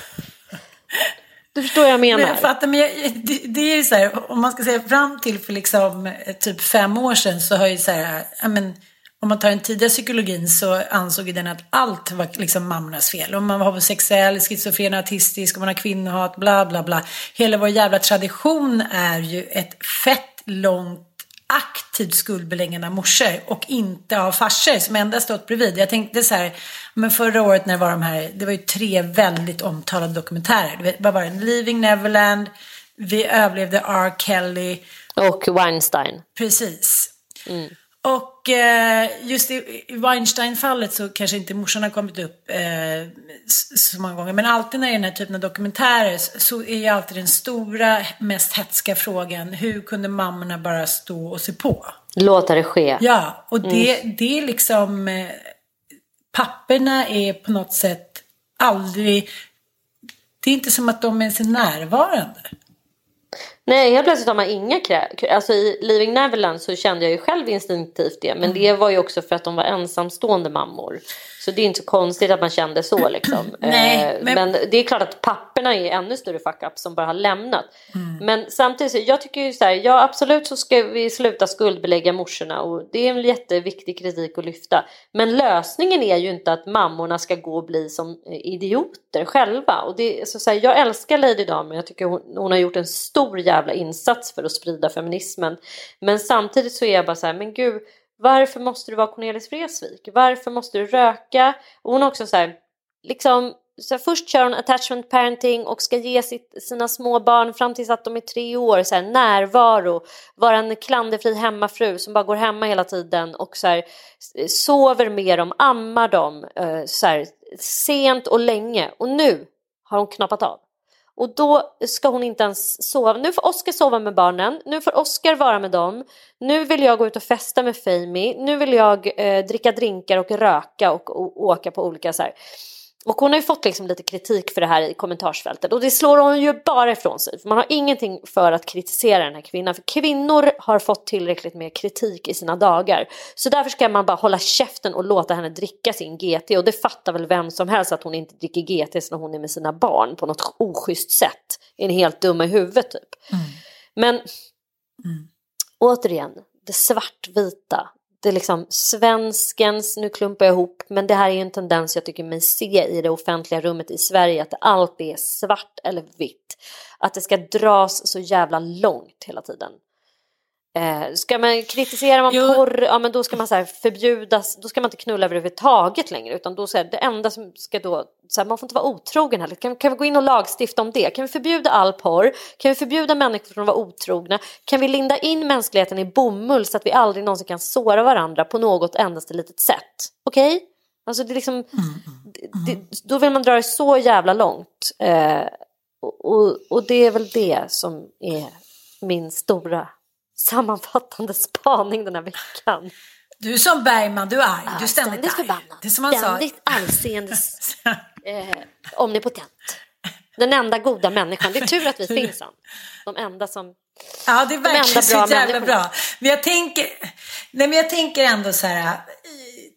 Speaker 2: Du förstår vad jag menar? Men
Speaker 3: jag fattar, men jag, det, det, är ju så här, om man ska säga fram till för liksom eh, typ fem år sedan så har ju så här, ja men om man tar den tidiga psykologin så ansåg ju den att allt var liksom mammornas fel. Om man var homosexuell, schizofren, autistisk, om man har kvinnohat, bla bla bla. Hela vår jävla tradition är ju ett fett långt aktivt skuldbeläggande av morsor och inte av farsor som endast stått bredvid. Jag tänkte så här, men förra året när det var de här, det var ju tre väldigt omtalade dokumentärer. Vad var det? Leaving Neverland, Vi överlevde R. Kelly.
Speaker 2: Och Weinstein.
Speaker 3: Precis. Och eh, just i, i Weinstein-fallet så kanske inte morsan har kommit upp eh, så många gånger. Men alltid när det är den här typen av dokumentärer så- är ju alltid den stora, mest hetska frågan hur kunde mammorna bara stå och se på?
Speaker 2: Låta det ske.
Speaker 3: Ja, och det, det är liksom... Eh, papperna är på något sätt aldrig... Det är inte som att de ens är närvarande.
Speaker 2: Nej, helt plötsligt har man inga krä... Alltså i Leaving Neverland så kände jag ju själv instinktivt det. Men det var ju också för att de var ensamstående mammor. Så det är inte så konstigt att man kände så liksom.
Speaker 3: Nej,
Speaker 2: Eh,
Speaker 3: men-
Speaker 2: men... det är klart att papperna är ännu större fuck-up som bara har lämnat. Men samtidigt, jag tycker ju så här, ja absolut så ska vi sluta skuldbelägga morsorna och det är en jätteviktig kritik att lyfta. Men lösningen är ju inte att mammorna ska gå och bli som idioter själva. Och det, så så här, jag älskar Lady Damer, jag tycker hon, hon har gjort en stor jävla insats för att sprida feminismen. Men samtidigt så är jag bara så här, men gud, varför måste du vara Cornelis Vreeswijk? Varför måste du röka? Och hon också så här, liksom så här, först kör hon attachment parenting och ska ge sitt, sina små barn fram tills att de är tre år så här, närvaro, vara en klanderfri hemmafru som bara går hemma hela tiden och så här, sover med dem, ammar dem eh, så här, sent och länge och nu har hon knappat av. Och då ska hon inte ens sova. Nu får Oskar sova med barnen. Nu får Oskar vara med dem. Nu vill jag gå ut och festa med Fami. Nu vill jag eh, dricka drinkar och röka och, och åka på olika så här. Och hon har ju fått liksom lite kritik för det här i kommentarsfältet och det slår hon ju bara ifrån sig. Man har ingenting för att kritisera den här kvinnan. För kvinnor har fått tillräckligt med kritik i sina dagar. Så därför ska man bara hålla käften och låta henne dricka sin GT. Och det fattar väl vem som helst att hon inte dricker GT när hon är med sina barn på något oschysst sätt. Är helt dumma i huvudet typ. Men återigen, det svartvita. Det är liksom svenskens, nu klumpar jag ihop, men det här är en tendens jag tycker mig se i det offentliga rummet i Sverige, att allt är svart eller vitt. Att det ska dras så jävla långt hela tiden. Eh, ska man kritisera man
Speaker 3: Jo.
Speaker 2: porr, ja men då ska man så här förbjudas, då ska man inte knulla överhuvudtaget längre utan då så här, det enda som ska då, så här, man får inte vara otrogen heller. Kan, kan vi gå in och lagstifta om det? Kan vi förbjuda all porr? Kan vi förbjuda människor från att vara otrogna? Kan vi linda in mänskligheten i bomull så att vi aldrig någonsin kan såra varandra på något endaste litet sätt? Okej? Alltså det är liksom, det, det, då vill man dra det så jävla långt. Eh, och, och, och det är väl det som är min stora sammanfattande spaning den här veckan.
Speaker 3: Du är som Bergman, du är arg. Du är ständigt,
Speaker 2: ständigt förbannad.
Speaker 3: Det är som han.
Speaker 2: Ständigt allseende, eh, omnipotent. Den enda goda människan. Det är tur att vi finns han. De enda som...
Speaker 3: Ja, det är verkligen så jävla bra. Men jag tänker, nej, men jag tänker ändå så här,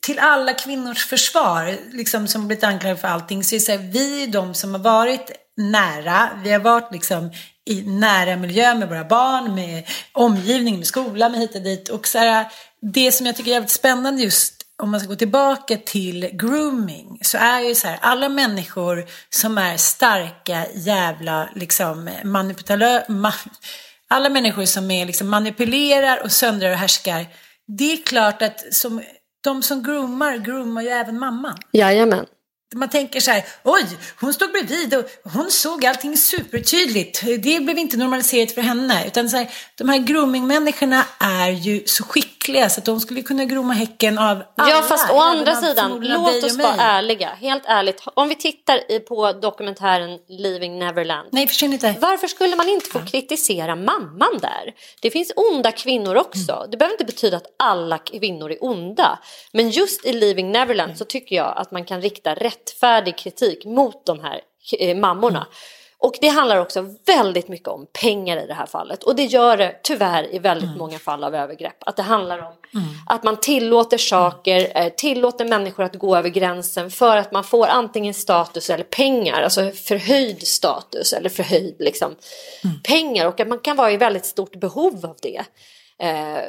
Speaker 3: till alla kvinnors försvar, liksom som blivit anklagade för allting, så är det så här, vi är de som har varit nära, vi har varit liksom i nära miljö med våra barn, med omgivning, med skola, med hit och dit. Och så här, det som jag tycker är jävligt spännande just om man ska gå tillbaka till grooming så är ju så här, alla människor som är starka jävla liksom manipulatörer, ma, alla människor som är liksom manipulerar och söndrar och härskar. Det är klart att som, de som groomar, groomar ju även mamman.
Speaker 2: Jajamän.
Speaker 3: Man tänker så här, oj, hon stod bredvid och hon såg allting supertydligt. Det blev inte normaliserat för henne. Utan så här, de här groomingmänniskorna är ju så skickliga så att de skulle kunna grooma häcken av alla.
Speaker 2: Ja fast å andra sidan, låt oss vara ärliga. Helt ärligt, om vi tittar på dokumentären Leaving Neverland.
Speaker 3: Nej, försvinn inte.
Speaker 2: Varför skulle man inte få kritisera mamman där? Det finns onda kvinnor också.
Speaker 3: Mm.
Speaker 2: Det behöver inte betyda att alla kvinnor är onda. Men just i Leaving Neverland så tycker jag att man kan rikta rättfärdig kritik mot de här eh, mammorna.
Speaker 3: Mm.
Speaker 2: Och det handlar också väldigt mycket om pengar i det här fallet. Och det gör det tyvärr i väldigt
Speaker 3: Mm.
Speaker 2: många fall av övergrepp. Att det handlar om att man tillåter saker, eh, tillåter människor att gå över gränsen för att man får antingen status eller pengar. Alltså förhöjd status eller förhöjd liksom, pengar. Och att man kan vara i väldigt stort behov av det. Eh,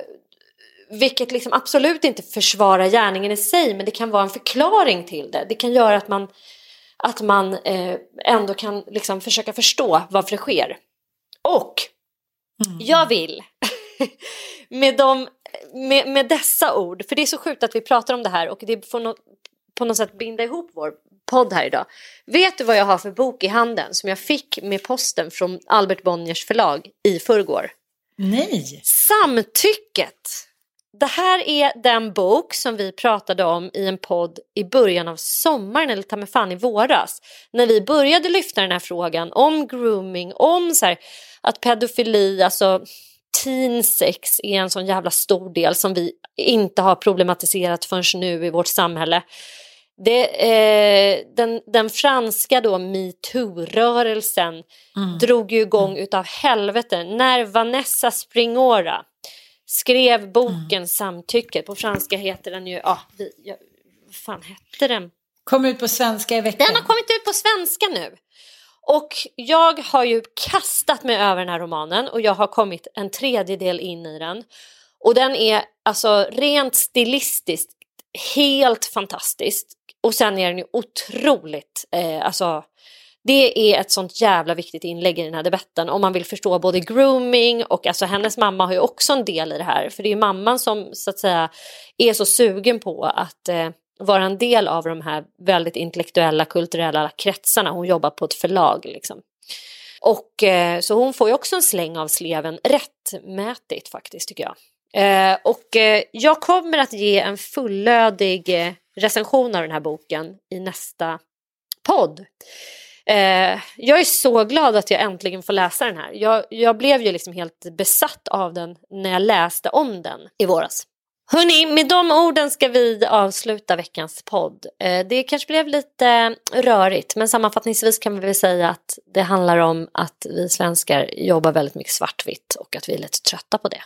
Speaker 2: vilket liksom absolut inte försvarar gärningen i sig men det kan vara en förklaring till det. Det kan göra att man, att man eh, ändå kan liksom försöka förstå varför det sker. Och jag vill med, de, med, med dessa ord, för det är så sjukt att vi pratar om det här och det får no, på något sätt binda ihop vår podd här idag. Vet du vad jag har för bok i handen som jag fick med posten från Albert Bonniers förlag i förrgår?
Speaker 3: Nej.
Speaker 2: Samtycket. Det här är den bok som vi pratade om i en podd i början av sommaren eller ta mig fan i våras. När vi började lyfta den här frågan om grooming, om så här, att pedofili, alltså teen sex är en sån jävla stor del som vi inte har problematiserat förrän nu i vårt samhälle. Det, eh, den, den franska då metoo-rörelsen mm. drog ju igång mm. utav helvete när Vanessa Springora skrev boken mm. Samtycket. På franska heter den ju, ja, vi, ja vad fan hette den?
Speaker 3: Kom ut på svenska i veckan.
Speaker 2: Den har kommit ut på svenska nu. Och jag har ju kastat mig över den här romanen och jag har kommit en tredjedel in i den. Och den är alltså rent stilistiskt helt fantastisk. Och sen är den ju otroligt, eh, alltså det är ett sånt jävla viktigt inlägg i den här debatten om man vill förstå både grooming och alltså hennes mamma har ju också en del i det här för det är ju mamman som så att säga är så sugen på att eh, vara en del av de här väldigt intellektuella kulturella kretsarna. Hon jobbar på ett förlag liksom. Och eh, så hon får ju också en släng av sleven rättmätigt faktiskt tycker jag. Eh, och eh, jag kommer att ge en fullödig eh, recension av den här boken i nästa podd. Eh, jag är så glad att jag äntligen får läsa den här. Jag, jag blev ju liksom helt besatt av den när jag läste om den i våras. Hörni, med de orden ska vi avsluta veckans podd. Eh, det kanske blev lite rörigt men sammanfattningsvis kan vi väl säga att det handlar om att vi svenskar jobbar väldigt mycket svartvitt och att vi är lite trötta på det.